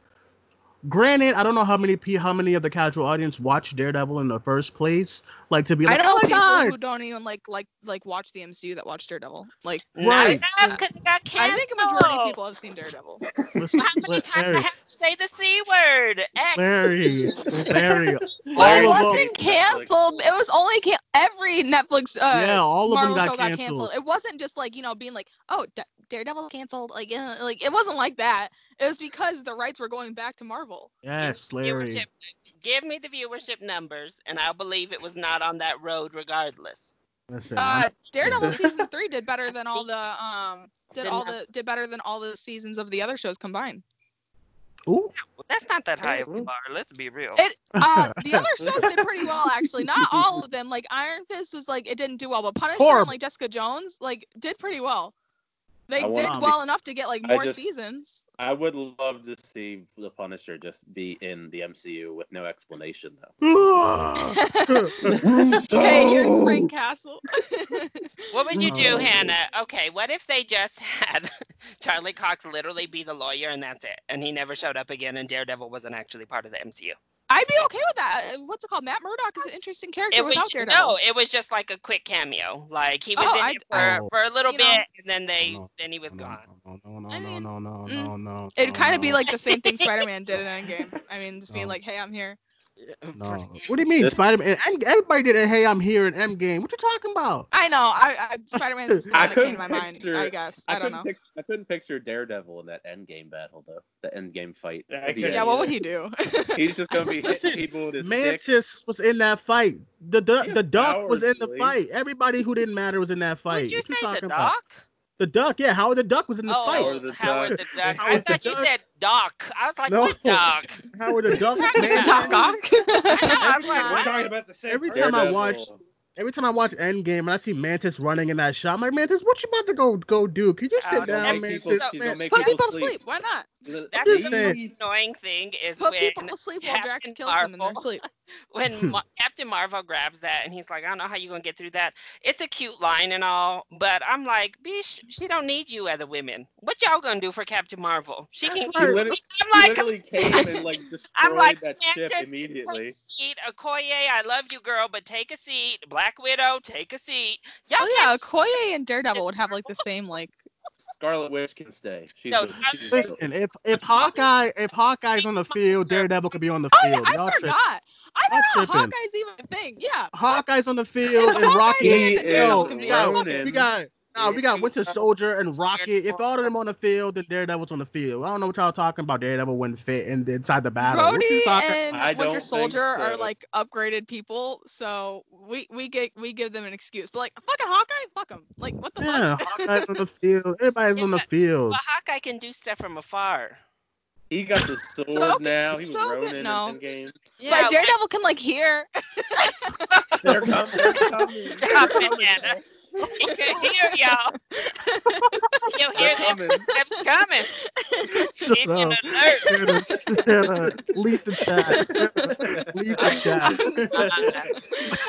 Granted, I don't know how many pe- how many of the casual audience watch Daredevil in the first place. Like to be I like, know oh people god, who don't even like like like watch the MCU that watch Daredevil. Like Right. Not enough because it got I think a majority of people have seen Daredevil. listen, How many times I have to say the c word? X. Larry, Larry, Well, it wasn't them, canceled. It was only can- every Netflix uh, yeah, all of Marvel them show got got canceled. canceled. It wasn't just like you know being like, oh, Da- Daredevil canceled. Like, uh, like it wasn't like that. It was because the rights were going back to Marvel. Yes, Larry. Give me the viewership numbers, and I'll believe it was not on that road regardless. Listen, Uh, Daredevil season three did better than all the um did all the did better than all the seasons of the other shows combined. ooh, Well, that's not that high of a bar. Let's be real. It uh the other shows did pretty well actually. Not all of them. Like Iron Fist was like it didn't do well, but Punisher and like Jessica Jones like did pretty well. They I did well enough to get like I more just- seasons. I would love to see the Punisher just be in the MCU with no explanation though. hey, here's Frank Castle. What would you do, Oh. Hannah? Okay, what if they just had Charlie Cox literally be the lawyer and that's it, and he never showed up again, and Daredevil wasn't actually part of the MCU? I'd be okay with that. Uh, What's it called? Matt Murdock is an interesting character It was without Daredevil. no, it was just like a quick cameo. Like he was Oh, in I- it for, I- for a little you bit, know. and then they no, then he was no, gone. no, no, no, I no, mean, no, no, mm, no, no. It'd no, kind of be like the same thing Spider-Man did in Endgame. I mean, just being like, "Hey, I'm here." No. What do you mean, Spider Man? Everybody did it. Hey, I'm here in Endgame. What you talking about? I know. I, I Spider-Man is just the I came to couldn't my mind. I guess. I, don't couldn't know. pic- I couldn't picture Daredevil in that Endgame battle though. The Endgame fight. Yeah, I At the couldn't yeah. What would he do? He's just gonna be hitting Listen, people with his Mantis stick. was in that fight. The the, the duck was in the cowardly. fight. Everybody who didn't matter was in that fight. Would you What say the talking about? Doc? The duck, yeah. Howard the duck was in the Oh, fight. Howard the Howard Duck. the Duck. I thought you Duck. said Doc. I was like, No. what Doc? Howard the duck. Talking man, about Doc Ock. I know, I was like, We're talking about the same. Every time I watch- every time I watch Endgame and I see Mantis running in that shot, I'm like, Mantis, what you about to go go do? Can you sit Oh, down, Mantis? people- Man- Put people people to sleep. sleep. Why not? That's the saying. annoying thing is Put when people to sleep while Drax Captain kills them in their Marvel- sleep. when hmm. Ma- Captain Marvel grabs that and he's like, I don't know how you gonna get through that. It's a cute line and all, but I'm like, bitch, she don't need you other women. What y'all gonna do for Captain Marvel? She That's can. right. He literally, I'm he like, literally came and like destroyed I'm like, that ship Mantis, immediately. Take a seat. Okoye, I love you, girl, but take a seat. Black Widow, take a seat. Y'all Oh yeah, Okoye and Daredevil would have like the same like. Scarlet Witch can stay. She's No, the- she's Listen, if if Hawkeye if Hawkeye's on the field, Daredevil could be on the Oh yeah, field. I Y'all tripping. forgot. I forgot. Hawkeye's even a thing. Yeah. Hawkeye's on the field and Hawkeye Rocket. He and is Yo, we got, on Ronin. we got, no, we got If Winter Soldier and Rocket. If all of them on the field, then Daredevil's on the field. I don't know what y'all talking about. Daredevil wouldn't fit in inside the battle. What you Brody talking? and I Winter think Soldier are like upgraded people, so we we get we give them an excuse. But like fucking Hawkeye, fuck him. Like what the Yeah, fuck? Hawkeye's on the field. Everybody's on the field. But Hawkeye can do stuff from afar. He got the sword So- now. He was so good- Ronin no. in game. Yeah, but Daredevil can like hear. They're coming. They're coming. Stop it, Anna. he can hear y'all. He'll hear They're them coming. steps coming. Shut Give you an up. alert. Shut up. Leave the chat. Leave the chat.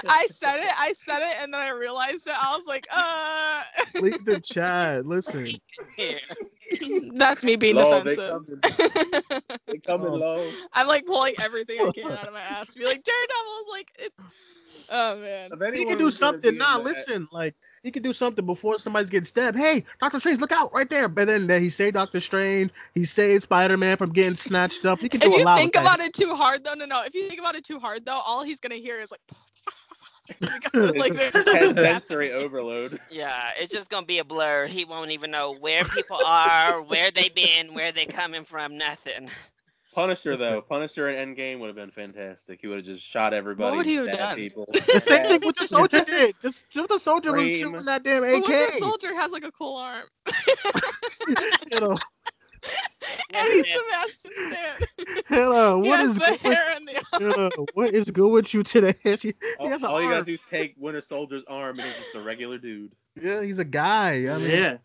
I said it, I said it, and then I realized it. I was like, uh, Leave the chat. Listen. Here. that's me being Low, they defensive. coming. They coming Oh. low. I'm like pulling everything I can out of my ass to be like Daredevil's like, it... oh man. If He can do something. Nah, listen. Like he can do something before somebody's getting stabbed. Hey, Doctor Strange, look out right there! But then, then he saved Doctor Strange. He saved Spider Man from getting snatched up. He can do If a you lot. think with that. about it too hard, though, no, no. If you think about it too hard, though, all he's gonna hear is like, like Sen- sensory overload. Yeah, it's just gonna be a blur. He won't even know where people are, where they've been, where they're coming from, nothing. Punisher Listen. though, Punisher in Endgame would have been fantastic. He would have just shot everybody. what would he have done? People. The same thing with the soldier did. This the soldier was shooting that damn the Winter AK. Soldier has like a cool arm, You know, and he's Sebastian Stan. hello, He has is the good? With, and the. hello, what is good with you today? he he All, has an all you gotta do is take Winter Soldier's arm and he's just a regular dude. Yeah, he's a guy. I mean, yeah.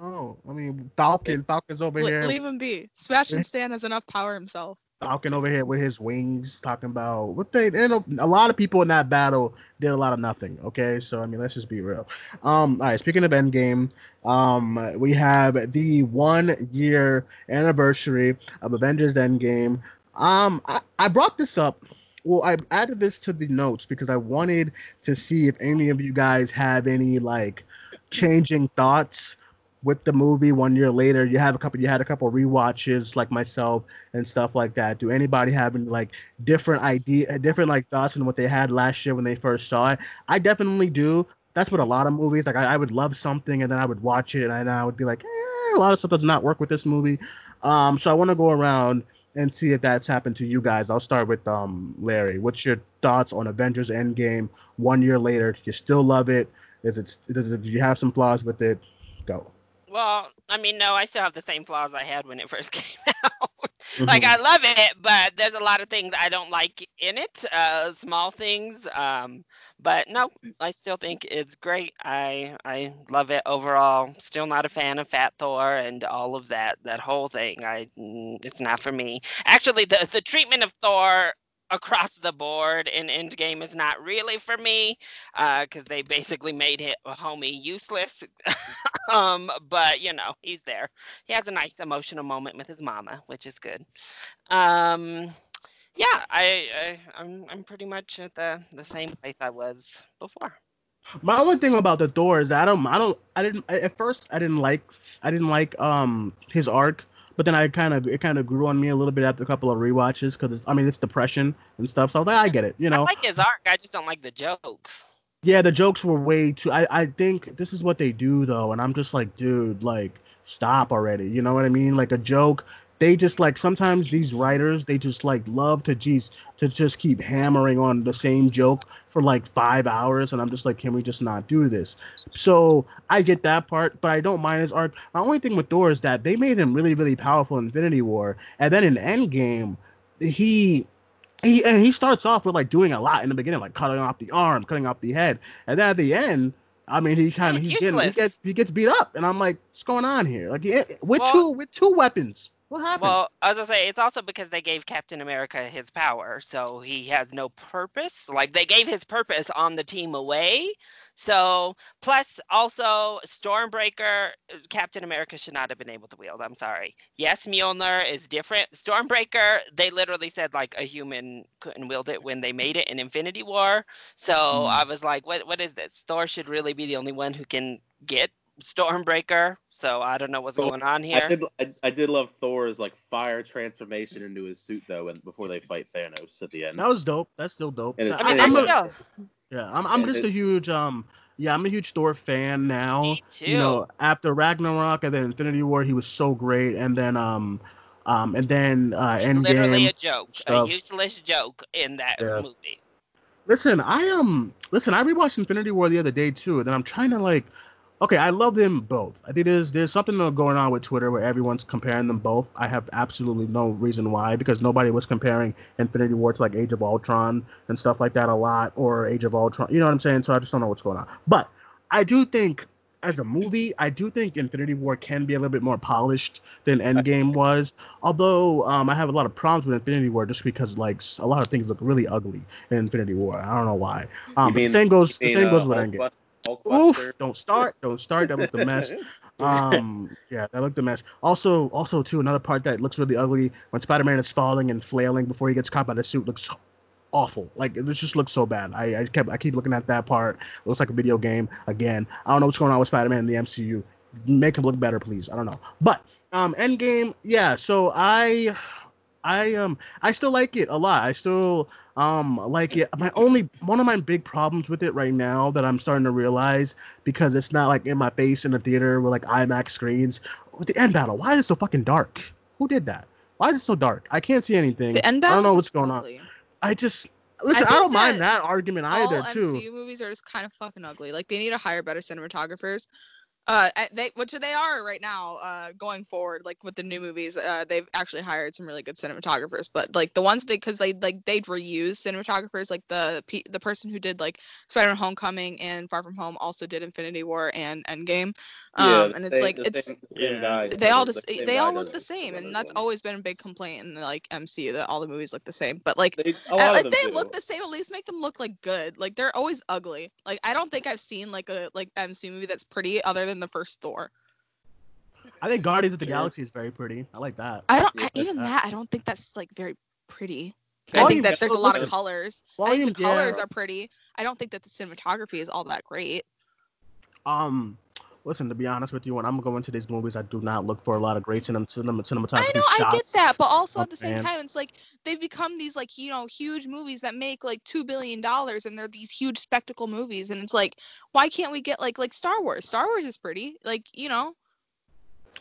Oh, I mean, Falcon. Falcon's over Le- here. leave him be. Sebastian. Stan has enough power himself. Falcon over here with his wings, talking about what they. And a, a lot of people in that battle did a lot of nothing. Okay, so I mean, let's just be real. Um, all right. Speaking of Endgame, um, we have the one year anniversary of Avengers Endgame. Um, I, I brought this up. Well, I added this to the notes because I wanted to see if any of you guys have any like changing thoughts with the movie one year later. You have a couple. You had a couple rewatches like myself and stuff like that. Do anybody have any like different idea, different like thoughts on what they had last year when they first saw it? I definitely do. That's what a lot of movies like. I, I would love something and then I would watch it and I, and I would be like, eh, a lot of stuff does not work with this movie. Um, so I want to go around and see if that's happened to you guys. I'll start with um Larry. What's your thoughts on Avengers Endgame one year later? Do you still love it? Is it does it do you have some flaws with it? Go. Well, I mean, no, I still have the same flaws I had when it first came out. like I love it, but there's a lot of things I don't like in it, uh, small things. Um, but no, I still think it's great. I I love it overall. Still not a fan of Fat Thor and all of that that whole thing. I mm, it's not for me. Actually, the the treatment of Thor across the board in Endgame is not really for me because they basically made a homie useless. um, but you know, he's there. He has a nice emotional moment with his mama, which is good. Um, yeah, I, I I'm I'm pretty much at the the same place I was before. My only thing about the Thor is I don't, I don't, I didn't at first I didn't like, I didn't like um his arc, but then I kind of it kind of grew on me a little bit after a couple of rewatches because I mean it's depression and stuff, so I, like, ah, I get it, you know. I like his arc. I just don't like the jokes. Yeah, the jokes were way too. I I think this is what they do though, and I'm just like, dude, like stop already. You know what I mean? Like a joke. They just like sometimes these writers they just like love to geez to just keep hammering on the same joke for like five hours, and I'm just like, can we just not do this? So I get that part, but I don't mind his art My only thing with Thor is that they made him really really powerful in Infinity War, and then in Endgame, he he and he starts off with like doing a lot in the beginning, like cutting off the arm, cutting off the head, and then at the end, I mean, he kind of he's getting he gets he gets beat up, and I'm like, what's going on here? Like yeah, with Well- two with two weapons, what happened? Well, as I say, it's also because they gave Captain America his power, so he has no purpose. Like they gave his purpose on the team away. So plus also Stormbreaker, uh, Captain America should not have been able to wield. I'm sorry. Yes, Mjolnir is different. Stormbreaker, they literally said like a human couldn't wield it when they made it in Infinity War. So I was like, what what is this? Thor should really be the only one who can get Stormbreaker. So I don't know what's Well, going on here. I here. did, I, I did love Thor's like fire transformation into his suit though, and before they fight Thanos at the end. that was dope. That's still dope. And I mean, that's a- still Yeah, I'm, I'm And just it- a huge um yeah, I'm a huge Thor fan now. me too. You know, after Ragnarok and then Infinity War, he was so great, and then um um and then uh It's literally a Endgame. joke, stuff. a useless joke in that Yeah. movie. Listen, I um listen, I rewatched Infinity War the other day too, and then I'm trying to like okay, I love them both. I think there's there's something going on with Twitter where everyone's comparing them both. I have absolutely no reason why because nobody was comparing Infinity War to like Age of Ultron and stuff like that a lot or Age of Ultron. You know what I'm saying? So I just don't know what's going on. But I do think as a movie, I do think Infinity War can be a little bit more polished than Endgame was. Although um, I have a lot of problems with Infinity War just because like a lot of things look really ugly in Infinity War. I don't know why. Um, You the mean- same goes You the mean, same goes uh, with Endgame. Oof! Don't start! Don't start! That looked a mess. Um, yeah, that looked a mess. Also, also too, another part that looks really ugly when Spider-Man is falling and flailing before he gets caught by the suit looks awful. Like it just looks so bad. I, I kept I keep looking at that part. It looks like a video game again. I don't know what's going on with Spider-Man in the MCU. Make him look better, please. I don't know. But um, Endgame, yeah. So I. I um I still like it a lot. I still um like it. My only one of my big problems with it right now that I'm starting to realize because it's not like in my face in the theater with like IMAX screens. With the end battle, why is it so fucking dark? Who did that? Why is it so dark? I can't see anything. The end battle. I don't know what's going on. I just listen. I, think don't mind that that argument All either too. MCU movies are just kind of fucking ugly. Like they need to hire better cinematographers. Uh, they which they are right now. Uh, going forward, like with the new movies, uh, they've actually hired some really good cinematographers. But like the ones they, because they like they'd reuse cinematographers. Like the pe- the person who did like Spider-Man: Homecoming and Far From Home also did Infinity War and Endgame. Um, Yeah, and it's same- like the it's same- same they all just same they all look the same, and that's always been a big complaint in the like MCU that all the movies look the same. But like They, a lot of like they do. look the same. At least make them look like good. Like they're always ugly. Like I don't think I've seen like a like MC movie that's pretty other than the first Thor. I think Guardians of the Sure. Galaxy is very pretty. I like that. I don't I, even that I don't think that's like very pretty. I think that there's a lot of listen, colors. I think the colors yeah. are pretty. I don't think that the cinematography is all that great. Um, listen. To be honest with you, when I'm going to these movies, I do not look for a lot of great cinem- cinem- cinematography I know I get that, but also Oh, at the same man. time, it's like they've become these like you know huge movies that make like two billion dollars, and they're these huge spectacle movies, and it's like why can't we get like like Star Wars? Star Wars is pretty, like you know.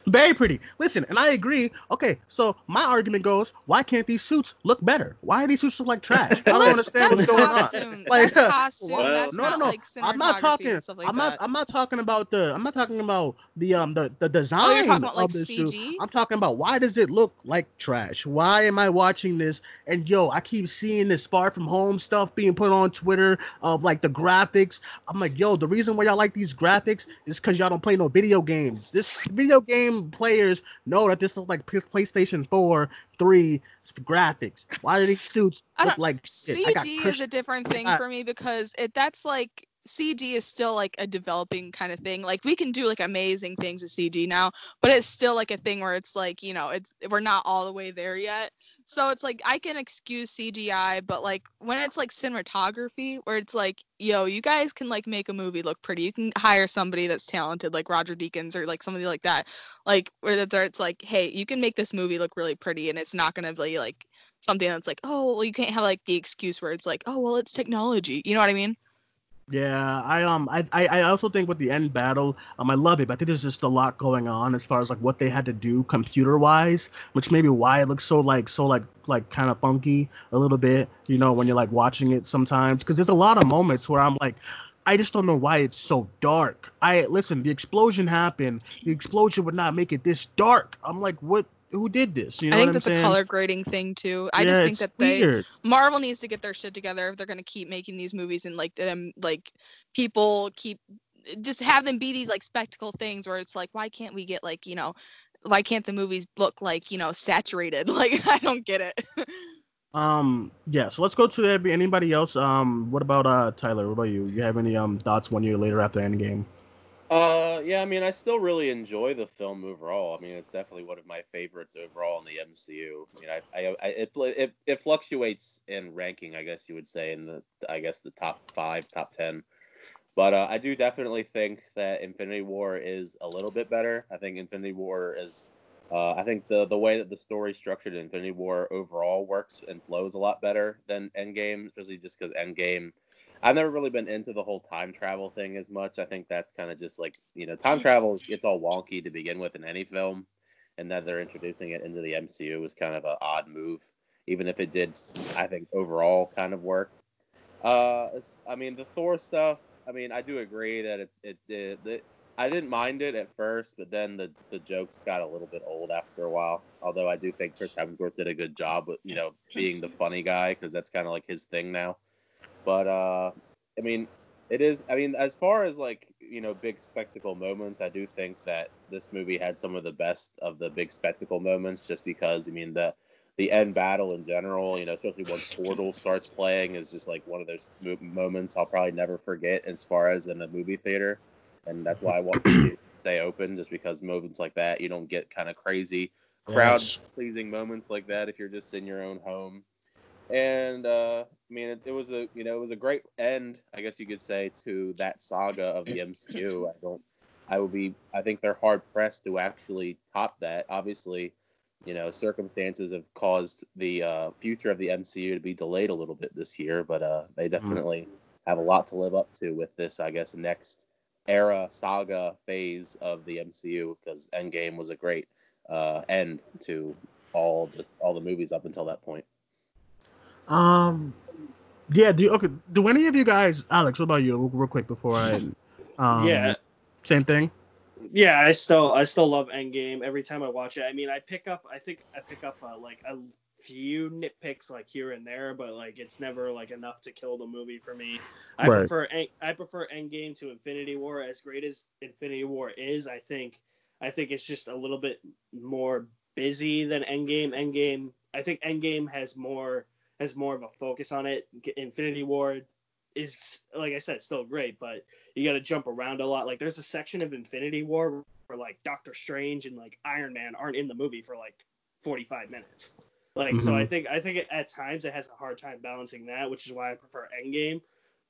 Very pretty. Listen, and I agree. Okay, so my argument goes, why can't these suits look better? Why are these suits look like trash? I don't understand what's that's going on. Like, that's costume. well, that's no, not no, no. like I'm not talking. like I'm not. that. I'm not talking about the. I'm not talking about the um the the design Oh, you're talking about like of the suit. CG. I'm talking about why does it look like trash? Why am I watching this? And yo, I keep seeing this far from home stuff being put on Twitter of like the graphics. I'm like, yo, the reason why y'all like these graphics is because y'all don't play no video games. This video game players know that this is like PlayStation 4, 3 graphics. Why do these suits look like shit? I got CG is a different thing for me because it that's like CG is still like a developing kind of thing. Like we can do like amazing things with CG now, but it's still like a thing where it's like, you know, it's we're not all the way there yet. So it's like I can excuse CGI, but like when it's like cinematography where it's like, yo, you guys can like make a movie look pretty. You can hire somebody that's talented like Roger Deakins or like somebody like that. Like where that it's like, hey, you can make this movie look really pretty and it's not gonna be like something that's like, oh, well, you can't have like the excuse where it's like, oh, well, it's technology. You know what I mean? Yeah, I um I, I also think with the end battle, um I love it, but I think there's just a lot going on as far as like what they had to do computer wise, which maybe why it looks so like so like like kind of funky a little bit, you know, when you're like watching it sometimes. Cause there's a lot of moments where I'm like, I just don't know why it's so dark. I listen, the explosion happened. The explosion would not make it this dark. I'm like, what who did this? You know I think that's I'm a saying? color grading thing too. I Yeah, just think that they weird. Marvel needs to get their shit together if they're gonna keep making these movies and like them like people keep just have them be these like spectacle things where it's like why can't we get like you know why can't the movies look like you know saturated like I don't get it. Um, yeah. So let's go to anybody else. Um, what about uh Tyler? What about you? You have any um thoughts one year later after Endgame? Uh, yeah, I mean, I still really enjoy the film overall. I mean, it's definitely one of my favorites overall in the MCU. I mean, I, I, I it, it, it fluctuates in ranking, I guess you would say, in the, I guess the top five, top ten. But uh, I do definitely think that Infinity War is a little bit better. I think Infinity War is, uh, I think the the way that the story structured in Infinity War overall works and flows a lot better than Endgame, especially just because Endgame. I've never really been into the whole time travel thing as much. I think that's kind of just like you know, time travel it's all wonky to begin with in any film, and that they're introducing it into the MCU was kind of an odd move, even if it did, I think overall kind of work. Uh, I mean the Thor stuff. I mean I do agree that it's it did. It, I didn't mind it at first, but then the the jokes got a little bit old after a while. Although I do think Chris Hemsworth did a good job with you know being the funny guy because that's kind of like his thing now. But uh, I mean, it is. I mean, as far as like you know, big spectacle moments, I do think that this movie had some of the best of the big spectacle moments, just because I mean the the end battle in general, you know, especially once Portal starts playing, is just like one of those mo- moments I'll probably never forget as far as in a movie theater, and that's why I want to stay open, just because moments like that you don't get kind of crazy crowd pleasing moments like that if you're just in your own home. And uh, I mean, it, it was a you know it was a great end, I guess you could say, to that saga of the MCU. I don't, I would be, I think they're hard pressed to actually top that. Obviously, you know, circumstances have caused the uh, future of the MCU to be delayed a little bit this year, but uh, they definitely have a lot to live up to with this, I guess, next era saga phase of the MCU because Endgame was a great uh, end to all the all the movies up until that point. Um, yeah. Do you, okay? Do any of you guys, Alex? What about you? Real, real quick before I. Um, Yeah. Same thing. Yeah, I still I still love Endgame every time I watch it. I mean, I pick up I think I pick up uh, like a few nitpicks like here and there, but like it's never like enough to kill the movie for me. I Right. prefer I prefer Endgame to Infinity War. As great as Infinity War is, I think I think it's just a little bit more busy than Endgame. Endgame I think Endgame has more has more of a focus on it. Infinity War is like I said, still great, but you got to jump around a lot. Like there's a section of Infinity War where like Doctor Strange and like Iron Man aren't in the movie for like 45 minutes. Like so, mm-hmm. I think I think at times it has a hard time balancing that, which is why I prefer Endgame.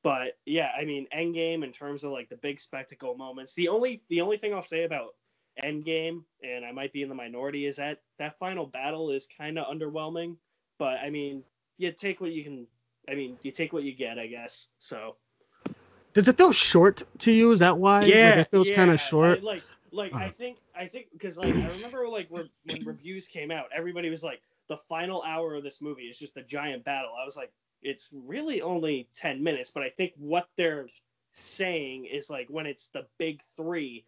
But yeah, I mean Endgame in terms of like the big spectacle moments. The only the only thing I'll say about Endgame, and I might be in the minority, is that that final battle is kind of underwhelming. But I mean, you take what you can. I mean, you take what you get, I guess. So Does it feel short to you? Is that why? Like, yeah, it feels yeah, kind of short. like, like I think, I think, because like I remember, like re- when reviews came out, everybody was like, the final hour of this movie is just a giant battle. I was like, it's really only ten minutes, but I think what they're saying is like when it's the big three.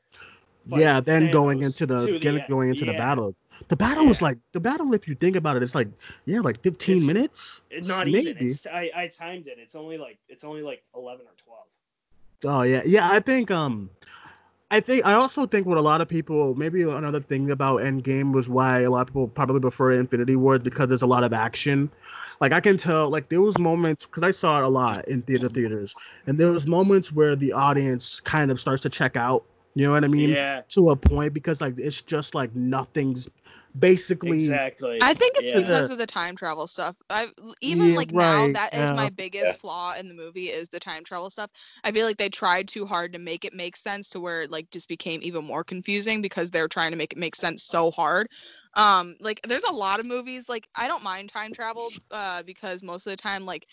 yeah. Then going into the, get- going into the battle. The battle was like the battle. If you think about it, it's like yeah, like 15 It's- minutes. It's not maybe. even. It's, I I timed it. It's only like it's only like eleven or twelve. Oh yeah, yeah. I think um, I think I also think what a lot of people maybe another thing about Endgame was why a lot of people probably prefer Infinity War because there's a lot of action. Like I can tell, like there was moments because I saw it a lot in theater theaters, and there was moments where the audience kind of starts to check out. You know what I mean? yeah, To a point because like it's just like nothing's basically exactly. I think it's Yeah. because of the time travel stuff. I even Yeah, like now right, that is my biggest Yeah. flaw in the movie is the time travel stuff. I feel like they tried too hard to make it make sense to where it like just became even more confusing because they're trying to make it make sense so hard. Um like there's a lot of movies like I don't mind time travel uh because most of the time like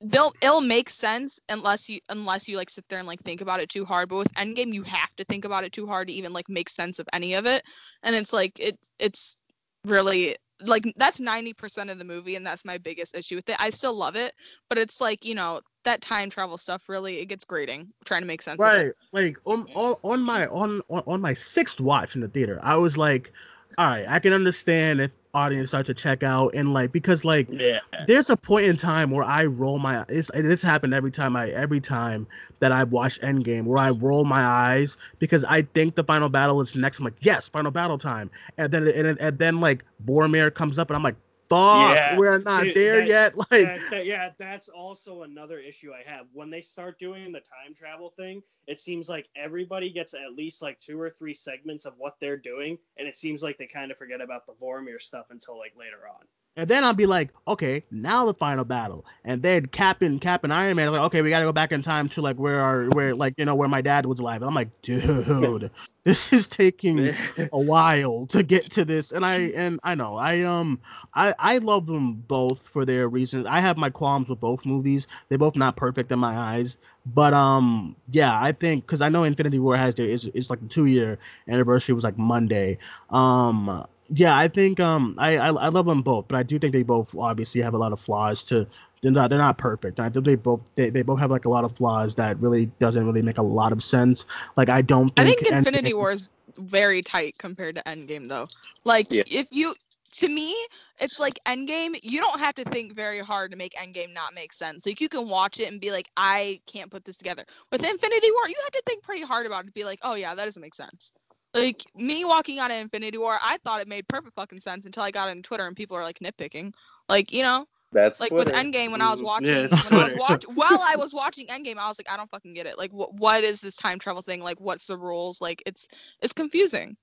they'll it'll make sense unless you unless you like sit there and like think about it too hard but with endgame you have to think about it too hard to even like make sense of any of it and it's like it it's really like that's 90% of the movie and that's my biggest issue with it. I still love it but it's like you know that time travel stuff really it gets grating trying to make sense right like on, on my on on my sixth watch in the theater i was like all right, I can understand if audience start to check out and like because like Yeah. there's a point in time where I roll my it's this happened every time I every time that I've watched Endgame where I roll my eyes because I think the final battle is next. I'm like, yes, final battle time, and then and, and then like Vormir comes up and I'm like, fuck, Yeah. we're not Dude, there that- yet. Like, That- that- yeah, that's also another issue I have. When they start doing the time travel thing, it seems like everybody gets at least like two or three segments of what they're doing, and it seems like they kind of forget about the Vormir stuff until like later on. And then I'll be like, okay, now the final battle. And then Captain Cap and Captain Iron Man, like, okay, we gotta go back in time to like where our where like you know where my dad was alive. And I'm like, dude, this is taking a while to get to this. And I and I know I um I I love them both for their reasons. I have my qualms with both movies. They're both not perfect in my eyes. But um yeah, I think because I know Infinity War has their is it's like the two year anniversary was like Monday. Um yeah, I think um I, I I love them both, but I do think they both obviously have a lot of flaws to they're not they're not perfect. I think they both they, they both have like a lot of flaws that really doesn't really make a lot of sense. Like I don't I think think Infinity Endgame- War is very tight compared to Endgame though. Like Yeah. if you to me, it's like Endgame, you don't have to think very hard to make Endgame not make sense. Like you can watch it and be like, I can't put this together. With Infinity War, you have to think pretty hard about it to be like, oh yeah, that doesn't make sense. Like me walking on Infinity War, I thought it made perfect fucking sense until I got on Twitter and people are like nitpicking. Like, you know, That's like Twitter. with Endgame when I was watching Yeah, when I was watch while I was watching Endgame, I was like, I don't fucking get it. Like what what is this time travel thing? Like what's the rules? Like it's it's confusing.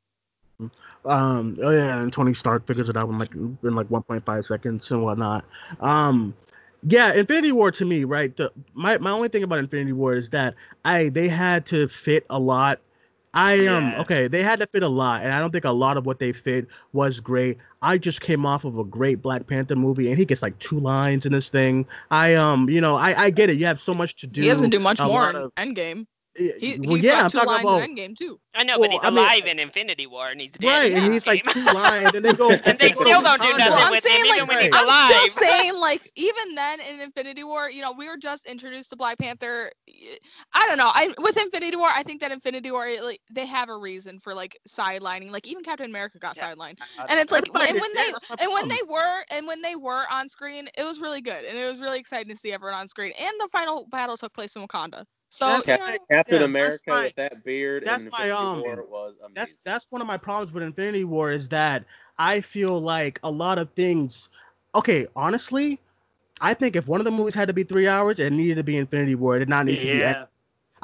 um oh yeah and tony stark figures it out in like in like 1.5 seconds and whatnot um yeah infinity war to me right the, my, my only thing about infinity war is that i they had to fit a lot i um Yeah. okay they had to fit a lot and i don't think a lot of what they fit was great i just came off of a great black panther movie and he gets like two lines in this thing i um you know i i get it you have so much to do he doesn't do much more in of- Endgame. He, well, he yeah i'm got two talking lines about in Endgame too. I know, Well, but he's I mean- alive in Infinity War and he's dead. right in and he's like Endgame. two lines and they go and they go still don't do Wakanda. nothing Well, I'm with saying, him, like, even when he's I'm alive. still saying like even then in Infinity War, you know, we were just introduced to Black Panther. I don't know. I with Infinity War, I think that Infinity War like they have a reason for like sidelining. Like even Captain America got Yeah. sidelined. And it's like and when they and when they were and when they were on screen, it was really good. And it was really exciting to see everyone on screen. And the final battle took place in Wakanda. So That's you know, Captain Yeah, America my- with that beard that's and my, Infinity um, War was amazing. that's that's one of my problems with Infinity War is that I feel like a lot of things. Okay, honestly, I think if one of the movies had to be three hours, it needed to be Infinity War. It did not need to be. Yeah.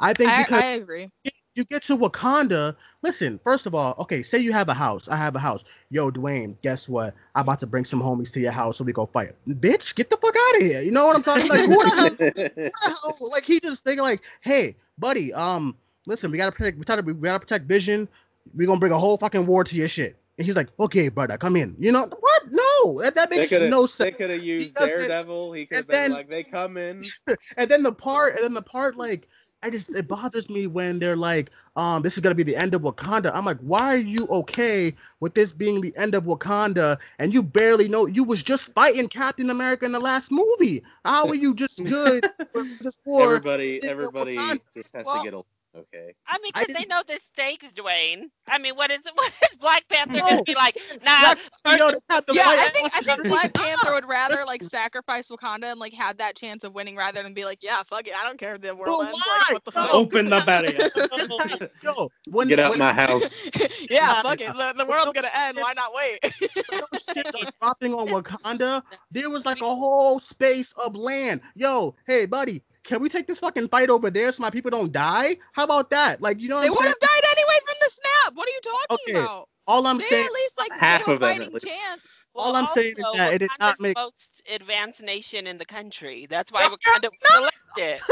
I think I, because I agree. You get to Wakanda. Listen, first of all, okay, say you have a house. I have a house. Yo, Duane, guess what? I'm about to bring some homies to your house so we go fight. Bitch, get the fuck out of here. You know what I'm talking like? Who the hell? who the hell- Like he just thinking like, hey, buddy, um, listen, we gotta protect. We gotta, we gotta protect Vision. We gonna bring a whole fucking war to your shit. And he's like, okay, brother, come in. You know what? No, that, that makes no they sense. could have used doesn't- Daredevil. He could have been then- like, they come in. and then the part, and then the part, like, I just it bothers me when they're like, um, this is gonna be the end of Wakanda. I'm like, why are you okay with this being the end of Wakanda? And you barely know you was just fighting Captain America in the last movie. How are you just good for everybody, everybody just has Well, to get along. Okay. I mean, because they know the stakes, Duane. I mean, what is what is Black Panther No. Oh. just be like? Nah, Black- first- have to Yeah, fight I think I think Black Panther would rather like sacrifice Wakanda and like have that chance of winning rather than be like, yeah, fuck it, I don't care if the world ends. why? Like, what the fuck? Open the barrier. Yo, when, Get out when my house. yeah, fuck it. The, the world's gonna end. Why not wait? those ships dropping on Wakanda, there was like a whole space of land. Yo, hey buddy, can we take this fucking fight over there so my people don't die? How about that? Like, you know what they I'm would saying? have died anyway from the snap. What are you talking Okay, about? All I'm They saying, at least like Half of them, at fighting least. chance. all I'm saying is also, that it did not make- the most advanced nation in the country. That's why No, Wakanda was selected.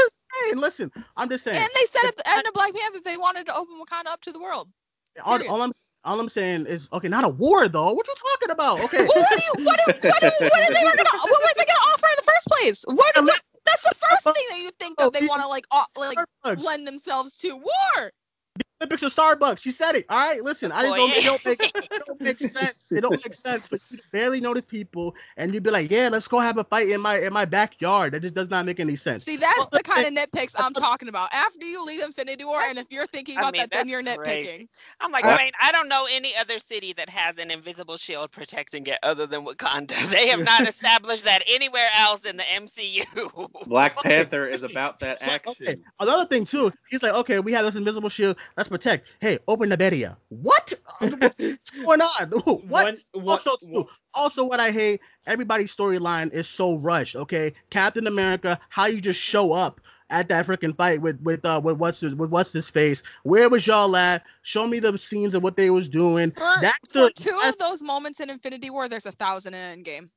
hey, listen, I'm just saying. And they said at the end of Black Panther they wanted to open Wakanda up to the world. all, all I'm all I'm saying is okay, not a war though. What you talking about? Okay. Well, what do you what do, what do, what are they were gonna what were they gonna offer in the first place? What, what that's the first thing that you think that oh, they want to like like lend themselves to war. Olympics or Starbucks. She said it. All right, listen. I just don't, it don't make it don't make sense. It don't make sense for you to barely notice people and you'd be like, yeah, let's go have a fight in my in my backyard. That just does not make any sense. See, that's the kind of nitpicks I'm talking about. After you leave Infinity War, and if you're thinking I about mean, that, then you're crazy. nitpicking. I'm like, Uh, Wayne, I don't know any other city that has an invisible shield protecting it other than Wakanda. They have not established that anywhere else in the MCU. Black Panther is about that It's like, action. okay. Another thing too, he's like, okay, we have this invisible shield. Let's protect. Hey, open the barrier. What? What's going on? What? One, one, also, too, also, what I hate, everybody's storyline is so rushed. Okay, Captain America, how you just show up at that freaking fight with with uh with what's his with what's his face? Where was y'all at? Show me the scenes of what they was doing. For, That's for the two that's- of those moments in Infinity War, there's a thousand in Endgame.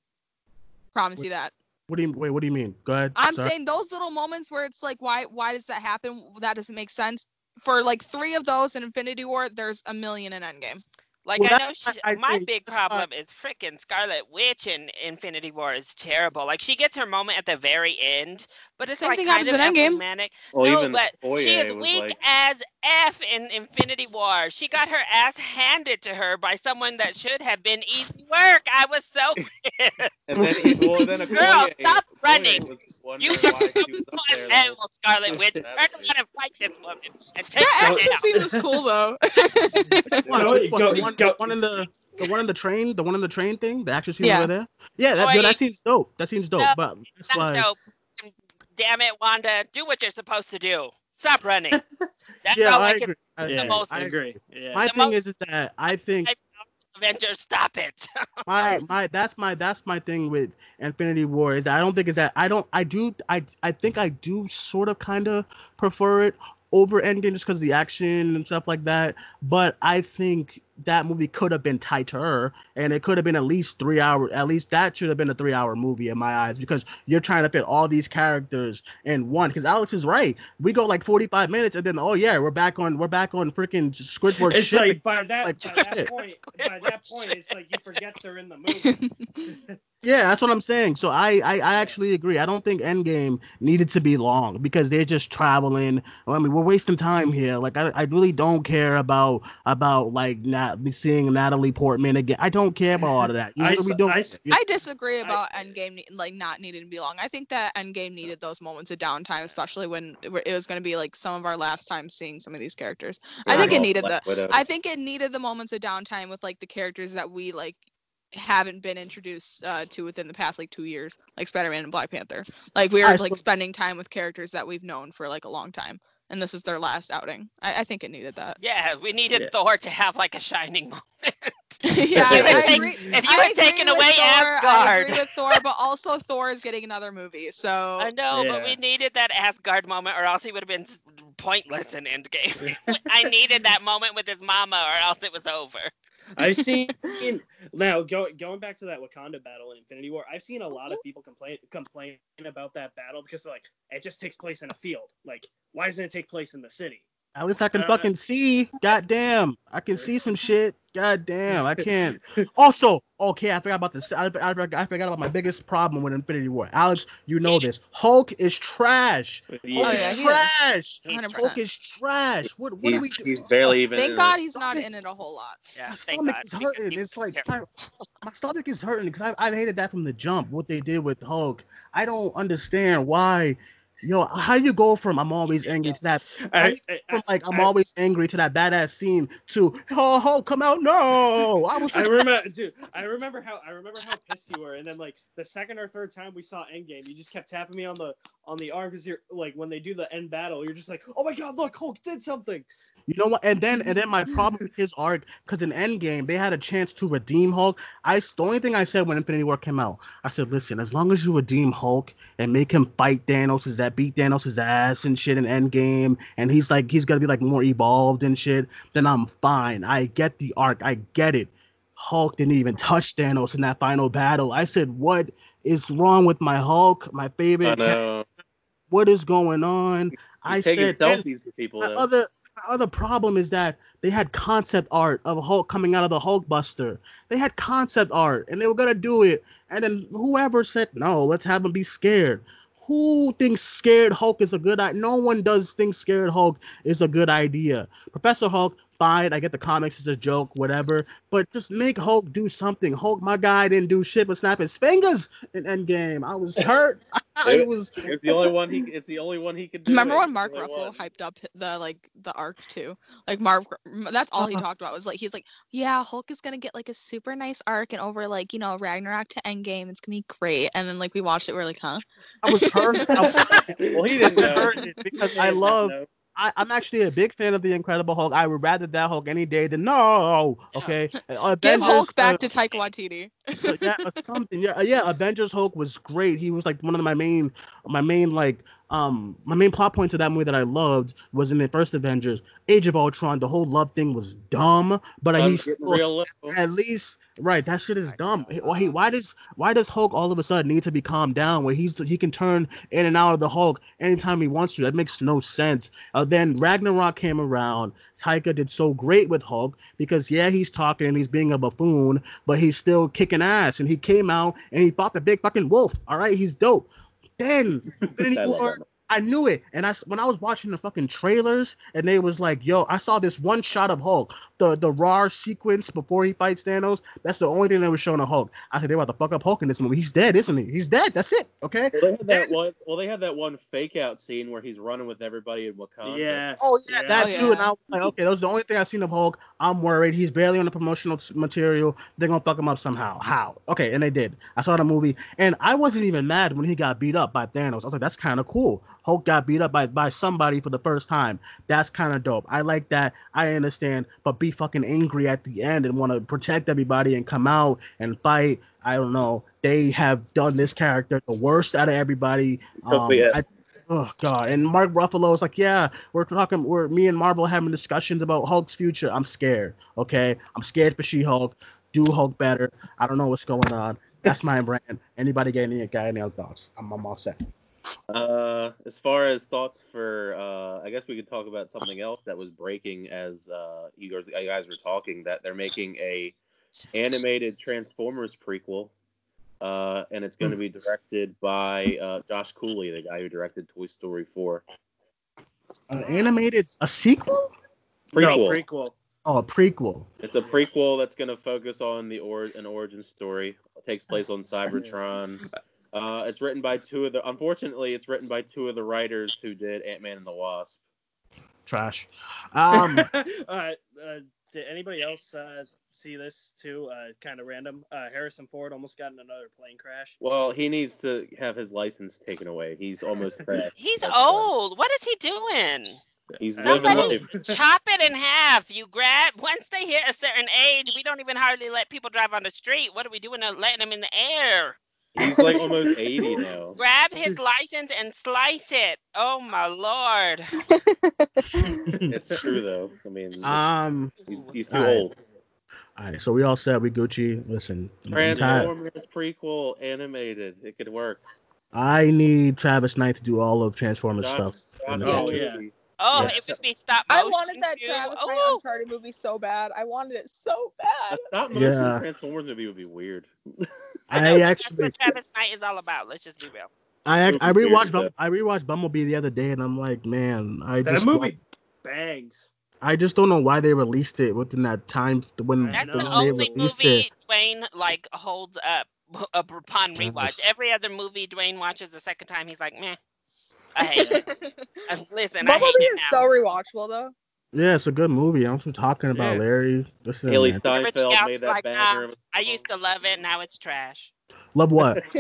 Promise you that. What do you wait? What do you mean? Go ahead. I'm Sorry. saying those little moments where it's like, why why does that happen? That doesn't make sense. For like three of those in Infinity War, there's a million in Endgame. Like Well, I know she, I my think big problem is freaking Scarlet Witch in Infinity War is terrible. Like she gets her moment at the very end, but it's Same like thing kind happens of in Endgame. emblematic. Well, no, even but she is weak like- as f in Infinity War. She got her ass handed to her by someone that should have been easy work. I was so pissed. And then, well, then Girl, stop Okoye running. You wondering can why she was up as there. hell, the Scarlet Witch. Turn That was- around and fight this woman and take That her action down. scene was cool though. One, Go- which one? Go- the, one, the one in the the one in the train, the one in the train thing, the action scene Yeah. over there. Yeah, that, oh, yo, that seems dope. That seems dope. No, but it's That's like, dope. Damn it, Wanda. Do what you're supposed to do. Stop running. That's yeah, all I, I can agree. I, Yeah, most- I agree. Yeah. My The thing most- is, is that I think Avengers, stop it. my my that's my that's my thing with Infinity War is that I don't think is that I don't I do I I think I do sort of kind of prefer it over Endgame just because of the action and stuff like that. But I think that movie could have been tighter and it could have been at least three hours. At least that should have been a three hour movie in my eyes because you're trying to fit all these characters in one. Because Alex is right. We go like 45 minutes and then oh yeah, we're back on we're back on freaking Squidward. It's shit. like by that Like, by that point by that point it's like you forget they're in the movie. Yeah, that's what I'm saying. So I, I I actually agree. I don't think Endgame needed to be long because they're just traveling. I mean, we're wasting time here. Like I, I really don't care about about like not seeing Natalie Portman again. I don't care about all of that. You I what we s- doing? I s- You- I disagree I- about Endgame like not needing to be long. I think that Endgame needed those moments of downtime, especially when it was going to be like some of our last time seeing some of these characters. I think it needed the. I think it needed the moments of downtime with like the characters that we like haven't been introduced uh, to within the past like two years, like Spider-Man and Black Panther. Like we were I like spending time with characters that we've known for like a long time, and this is their last outing. I, I think it needed that. yeah, we needed Yeah. Thor to have like a shining moment. yeah, you I, I take- agree. if you I had taken away Thor, I agree with Thor, but also Thor is getting another movie, so I know, but we needed that Asgard moment, or else he would have been pointless in Endgame. I needed that moment with his mama, or else it was over. I've seen now go, going back to that Wakanda battle in Infinity War. I've seen a lot of uh-huh. people complain complain about that battle because they're like it just takes place in a field. Like why doesn't it take place in the city? At least I can Uh, fucking see. God damn. I can see some shit. God damn. I can't. Also, okay, I forgot about this. I, I, forgot, I forgot about my biggest problem with Infinity War. Alex, you know this. Hulk is trash. Hulk Oh, yeah, is he is. trash. He's 100%. Hulk is trash. What, what he's, do we do? he's barely even. thank God it. he's not in it a whole lot. Yeah, my stomach God. is hurting. It's like terrible. my stomach is hurting because I, I hated that from the jump. What they did with Hulk, I don't understand why. Yo, how you go from I'm always angry to that I, I, from like I'm I- always angry to that badass scene to oh Hulk come out no I was I remember, dude. I remember how I remember how pissed you were, and then like the second or third time we saw Endgame, you just kept tapping me on the on the arm because you're like when they do the end battle, you're just like, oh my god, look, Hulk did something. You know what? And then and then my problem with his arc because in Endgame they had a chance to redeem Hulk. I the only thing I said when Infinity War came out I said listen as long as you redeem Hulk and make him fight Thanos is that beat Thanos' ass and shit in Endgame and he's like he's gonna be like more evolved and shit then I'm fine. I get the arc. I get it. Hulk didn't even touch Thanos in that final battle. I said what is wrong with my Hulk my favorite what is going on? He's I said and- selfies to people. though. my other problem is that they had concept art of Hulk coming out of the Hulkbuster. They had concept art and they were gonna do it, and then whoever said no, let's have him be scared. Who thinks scared Hulk is a good idea? No one does think scared Hulk is a good idea. Professor Hulk, fine. I get the comics is a joke, whatever. But just make Hulk do something. Hulk, my guy, didn't do shit but snap his fingers in Endgame. I was hurt. I was. It's the only one he. It's the only one he could do. Remember it. when Mark the Ruffalo one. hyped up the like the arc too? Like Mark, that's all he Uh-huh. talked about was like he's like, yeah, Hulk is gonna get like a super nice arc, and over like you know Ragnarok to Endgame, it's gonna be great. And then like we watched it, we are like, huh? I was hurt. I, Well, he didn't know. hurt because I didn't love. I, I'm actually a big fan of the Incredible Hulk. I would rather that Hulk any day than no. Okay, Uh, Give Hulk back uh, to Taika Waititi. yeah, uh, something. Yeah, uh, yeah. Avengers Hulk was great. He was like one of my main, my main like, um, my main plot points of that movie that I loved was in the first Avengers, Age of Ultron. The whole love thing was dumb, but I'm he's getting still, real low. at least right. That shit is dumb. He- Why, why does why does Hulk all of a sudden need to be calmed down where he's he can turn in and out of the Hulk anytime he wants to? That makes no sense. Uh, then Ragnarok came around. Taika did so great with Hulk because yeah, he's talking and he's being a buffoon, but he's still kicking ass. And he came out and he fought the big fucking wolf. All right, he's dope. Then Infinity I love War, that. I knew it. And I s- when I was watching the fucking trailers and they was like, yo, I saw this one shot of Hulk, the the raw sequence before he fights Thanos. That's the only thing that was showing of Hulk. I said they about to fuck up Hulk in this movie. He's dead, isn't he? He's dead. That's it. Okay. Well, they had that one. Well, they had that one fake out scene where he's running with everybody in Wakanda. Yeah. Oh yeah, Yeah. that Oh, too. And. I was like, okay, that was the only thing I've seen of Hulk. I'm worried. He's barely on the promotional s- material. They're gonna fuck him up somehow. How? Okay, and they did. I saw the movie, and I wasn't even mad when he got beat up by Thanos. I was like, that's kind of cool. Hulk got beat up by by somebody for the first time. That's kind of dope. I like that. I understand, but be fucking angry at the end and want to protect everybody and come out and fight. I don't know. They have done this character the worst out of everybody. Um, I, Oh god! And Mark Ruffalo is like, yeah, we're talking. We're me and Marvel having discussions about Hulk's future. I'm scared. Okay, I'm scared for She-Hulk. Do Hulk better. I don't know what's going on. That's my brand. Anybody get any got any other thoughts? I'm, I'm all set. Uh, as far as thoughts for, uh, I guess we could talk about something else that was breaking as uh, you guys, you guys were talking that they're making a animated Transformers prequel, uh, and it's going to be directed by uh, Josh Cooley, the guy who directed Toy Story 4. An animated a sequel? Prequel. No, prequel. Oh, a prequel. It's a prequel that's going to focus on the or an origin story. It takes place on Cybertron. Uh, it's written by two of the. Unfortunately, it's written by two of the writers who did Ant Man and the Wasp. Trash. Um, uh, uh, did anybody else uh, see this too? Uh, kind of random. Uh, Harrison Ford almost got in another plane crash. Well, he needs to have his license taken away. He's almost crashed. He's That's why. old. What is he doing? He's living Somebody life. chop it in half. You grab once they hit a certain age, we don't even hardly let people drive on the street. What are we doing? to Letting them in the air. He's like almost eighty now. Grab his license and slice it. Oh my lord. It's true though. I mean, um. he's, he's too alright. old. All right. So we all said we Gucci. Listen, I'm tired. Transformers prequel animated. It could work. I need Travis Knight to do all of Transformers Josh- stuff. Josh in the Oh, yeah. Cooley. Oh, Yes. it would be stop I wanted that too. Travis Knight oh. Uncharted movie so bad. I wanted it so A bad. stop motion Yeah. Transformers movie would be weird. I I know, that's what Travis Knight is all about. Let's just be real. I I rewatched Bum- I rewatched Bumblebee the other day, and I'm like, man, I That just movie bangs. I just don't know why they released it within that time when That's know. the when they only movie it. Duane like holds up, up upon rewatch. Every other movie Duane watches the second time, he's like, meh. I hate it. Listen, I hate Bumblebee it is now. so rewatchable though. Yeah, it's a good movie. I'm talking about Yeah. Larry. Listen, Hailee Steinfeld made that like, banger. nah, of a I song. used to love it. Now it's trash. Love what?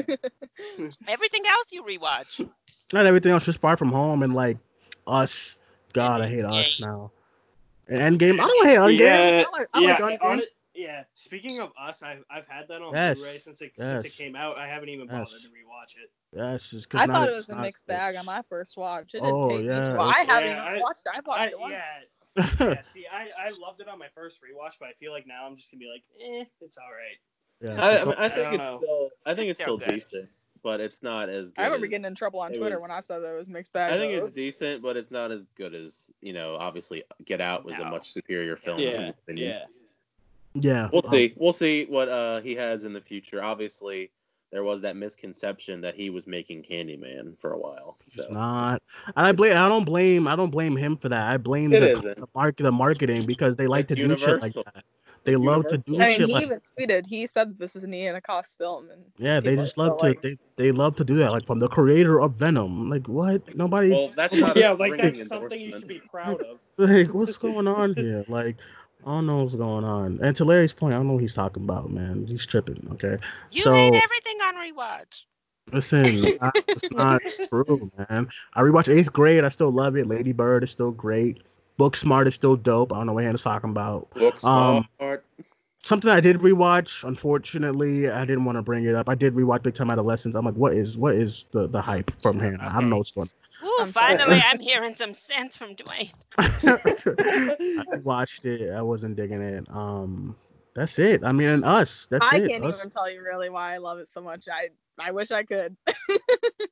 Everything else you rewatch. Not everything else. Just Far From Home and like Us. God, I hate Us now. And Endgame. I don't hate Endgame. Yeah, I like, I yeah, like on Endgame. It- yeah. Speaking of us, I've, I've had that on Yes, Blu-ray since it since it came out. I haven't even bothered Yes. to rewatch it. Yeah, it's I not thought it was a not- mixed bag on my first watch. It didn't Oh, take me yeah, too long. I haven't Yeah, even I- watched it. I watched I, it once. yeah, yeah. See, I, I loved it on my first rewatch, but I feel like now I'm just gonna be like, eh, it's all right. yeah, I, I, mean, I think don't it's know. still. I think It's it's still still good. decent, but it's not as. Good I remember as- getting in trouble on Twitter was- when I said that it was mixed bag. I think though. it's decent, but it's not as good as you know. Obviously, Get Out was a much superior film. in my Yeah, opinion. yeah. Yeah. We'll um, see. We'll see what uh, he has in the future. Obviously, there was that misconception that he was making Candyman for a while. So It's not. And I blame. I don't blame. I don't blame him for that. I blame the, the market, the marketing because they like It's to do shit like that. They It's love to do I mean, shit he like even tweeted. He said this is a Nia DaCosta film, and yeah. They just are love still to. They, they love to do that. Like from the creator of Venom. Like what? Nobody. well, that's not yeah, like that's something you should be proud of. like what's going on here? Like I don't know what's going on. And to Larry's point, I don't know what he's talking about, man. He's tripping. Okay. You so hate everything on rewatch. listen, I- it's not true, man. I rewatched Eighth Grade. I still love it. Lady Bird is still great. Booksmart is still dope. I don't know what Hannah's talking about. Books, Um, smart. Something I did rewatch. Unfortunately, I didn't want to bring it up. I did rewatch Big Time Adolescence. I'm like, what is what is the the hype from Hannah? I don't know what's going. Ooh, I'm finally, I'm hearing some sense from Duane. I watched it. I wasn't digging it. Um, that's it. I mean, us. That's I it. can't Us. even tell you really why I love it so much. I I wish I could.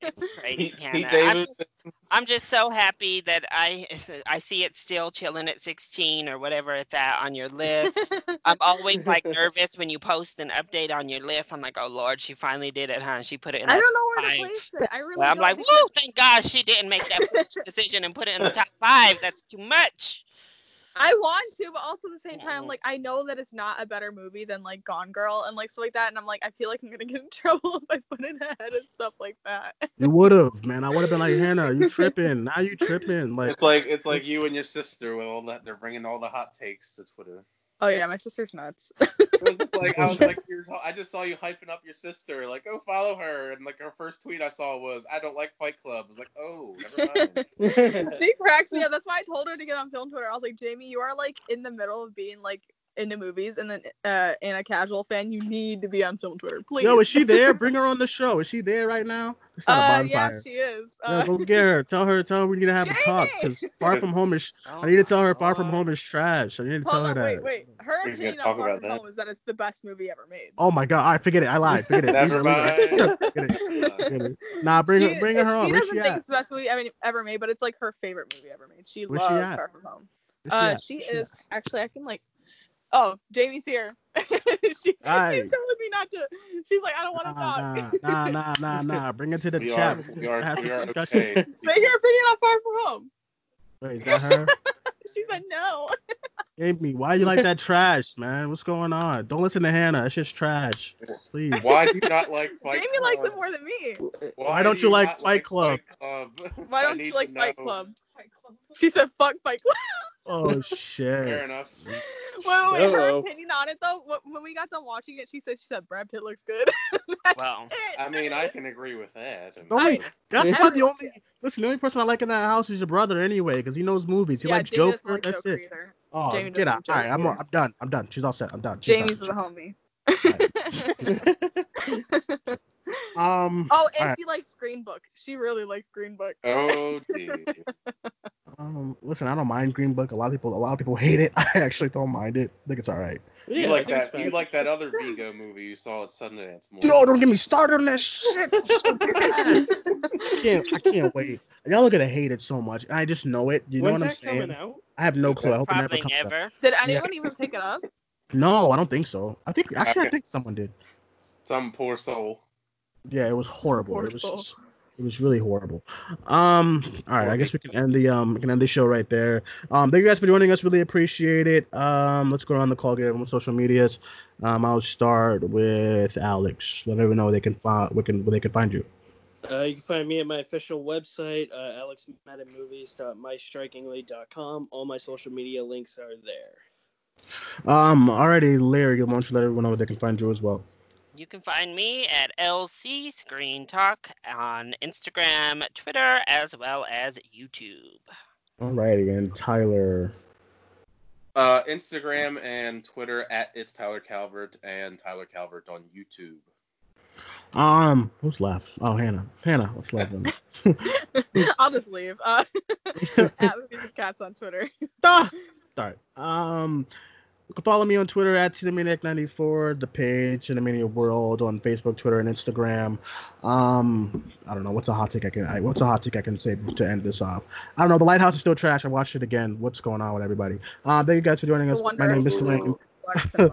It's great, Hannah. I'm just, I'm just so happy that I I see it still chilling at 16 or whatever it's at on your list. I'm always like nervous when you post an update on your list. I'm like, oh Lord, she finally did it, huh? She put it in. I don't know where top to place it. I really. Well, I'm like, because- woo! Thank God she didn't make that decision and put it in the top five. That's too much. I want to, but also at the same time, like I know that it's not a better movie than like Gone Girl and like stuff like that, and I'm like, I feel like I'm gonna get in trouble if I put it ahead and stuff like that. You would have, man. I would have been like, Hannah, you tripping? Now you tripping? Like, It's like it's like you and your sister with all that. They're bringing all the hot takes to Twitter. Oh yeah, my sister's nuts. It was just like I was like, I just saw you hyping up your sister. Like, oh follow her. And like her first tweet I saw was, "I don't like Fight Club." I was like, oh, never mind. she cracks me up. That's why I told her to get on film Twitter. I was like, Jamie, you are like in the middle of being like into movies and then uh in a casual fan, you need to be on film Twitter, please. yo, is she there? Bring her on the show. Is she there right now? It's not a uh, yeah, she is. Yeah, Uh, go get her. Tell her. Tell her we need to have a talk because Far From Home is. Oh I need to tell her Far From Home is trash. I need to tell hold her that. wait, wait. Her We're gonna opinion talk on Far about From that. Home is that it's the best movie ever made. Oh my god! I forget it. I lied. Forget it. Never Leave her, leave. Forget it. Forget it. Nah, bring her. Bring her She on. Where's doesn't she think it's the best movie ever, ever made, but it's like her favorite movie ever made. She Where's loves at? Far From Home. Where's she Uh, at? she is actually. I can like. Oh, Jamie's here. she, Aye. she's telling me not to. She's like, I don't want to talk. Nah, nah, nah, nah, nah. Bring her to the We chat. are, we are, Have we are discussion. okay. Say your opinion on Far From Home. Wait, is that her? She said no. Amy, why do you like that trash, man? What's going on? Don't listen to Hannah. It's just trash. Please. Why do you not like Fight Jamie Club? likes it more than me. Why don't you like not Fight Club? Club? Why I don't you like Fight know. Club? She said fuck Fight Club. Oh shit. Fair enough. Wait, wait, wait. Her opinion on it though, when we got done watching it, she said she said Brad Pitt looks good. That's Well, it. I mean, I can agree with that. The only, that's not the only. Listen, the only person I like in that house is your brother anyway, because he knows movies. He yeah, likes Jamie Joker. like that's Joker it. either. Oh, Jamie get out. All like right, I'm, I'm done. I'm done. She's all set. I'm done. She's Jamie's done. the homie. Um. Oh, and Alright. she likes Green Book. She really likes Green Book. Oh, gee. Um, listen, I don't mind Green Book. A lot of people, a lot of people hate it. I actually don't mind it. I think it's all right. You Yeah, I like that? You like that other Viggo movie you saw at Sundance? More. Yo, don't get me started on that shit. It's so trash. I can't. I can't wait. Y'all are gonna hate it so much. I just know it. You know what I'm that saying? coming out? I have no clue. I hope it never probably comes out. never. Did anyone even pick it up? No, I don't think so. I think actually, I think someone did. Some poor soul. Yeah, it was horrible. Poor it was soul. just, it was really horrible. Um, all right, I guess we can end the um we can end the show right there. Um, thank you guys for joining us. Really appreciate it. Um, let's go around the call, get everyone social medias. Um, I'll start with Alex. Let everyone know where they can find we can where they can find you. Uh, you can find me at my official website, uh, alexmaddenmovies.mystrikingly.com. All my social media links are there. Um, already, Larry, why don't you let everyone know where they can find you as well? You can find me at LC Screen Talk on Instagram, Twitter, as well as YouTube. Alrighty, and Tyler. Uh, Instagram and Twitter at it's Tyler Calvert and Tyler Calvert on YouTube. Um, who's left? Oh, Hannah. Hannah, what's left? I'll just leave. Uh, at Movies and Cats on Twitter. Ah, Sorry. Um, you can follow me on Twitter at Cinemaniac94, the page Cinemania World on Facebook, Twitter, and Instagram. Um, I don't know what's a hot take I can. I, what's a hot take I can say to end this off? I don't know. The Lighthouse is still trash. I watched it again. What's going on with everybody? Um, thank you guys for joining us. My name is Duane.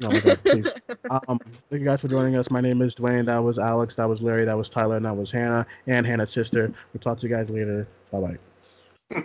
No, please. Um, thank you guys for joining us. My name is Duane. That was Alex. That was Larry. That was Tyler. And that was Hannah and Hannah's sister. We'll talk to you guys later. Bye bye.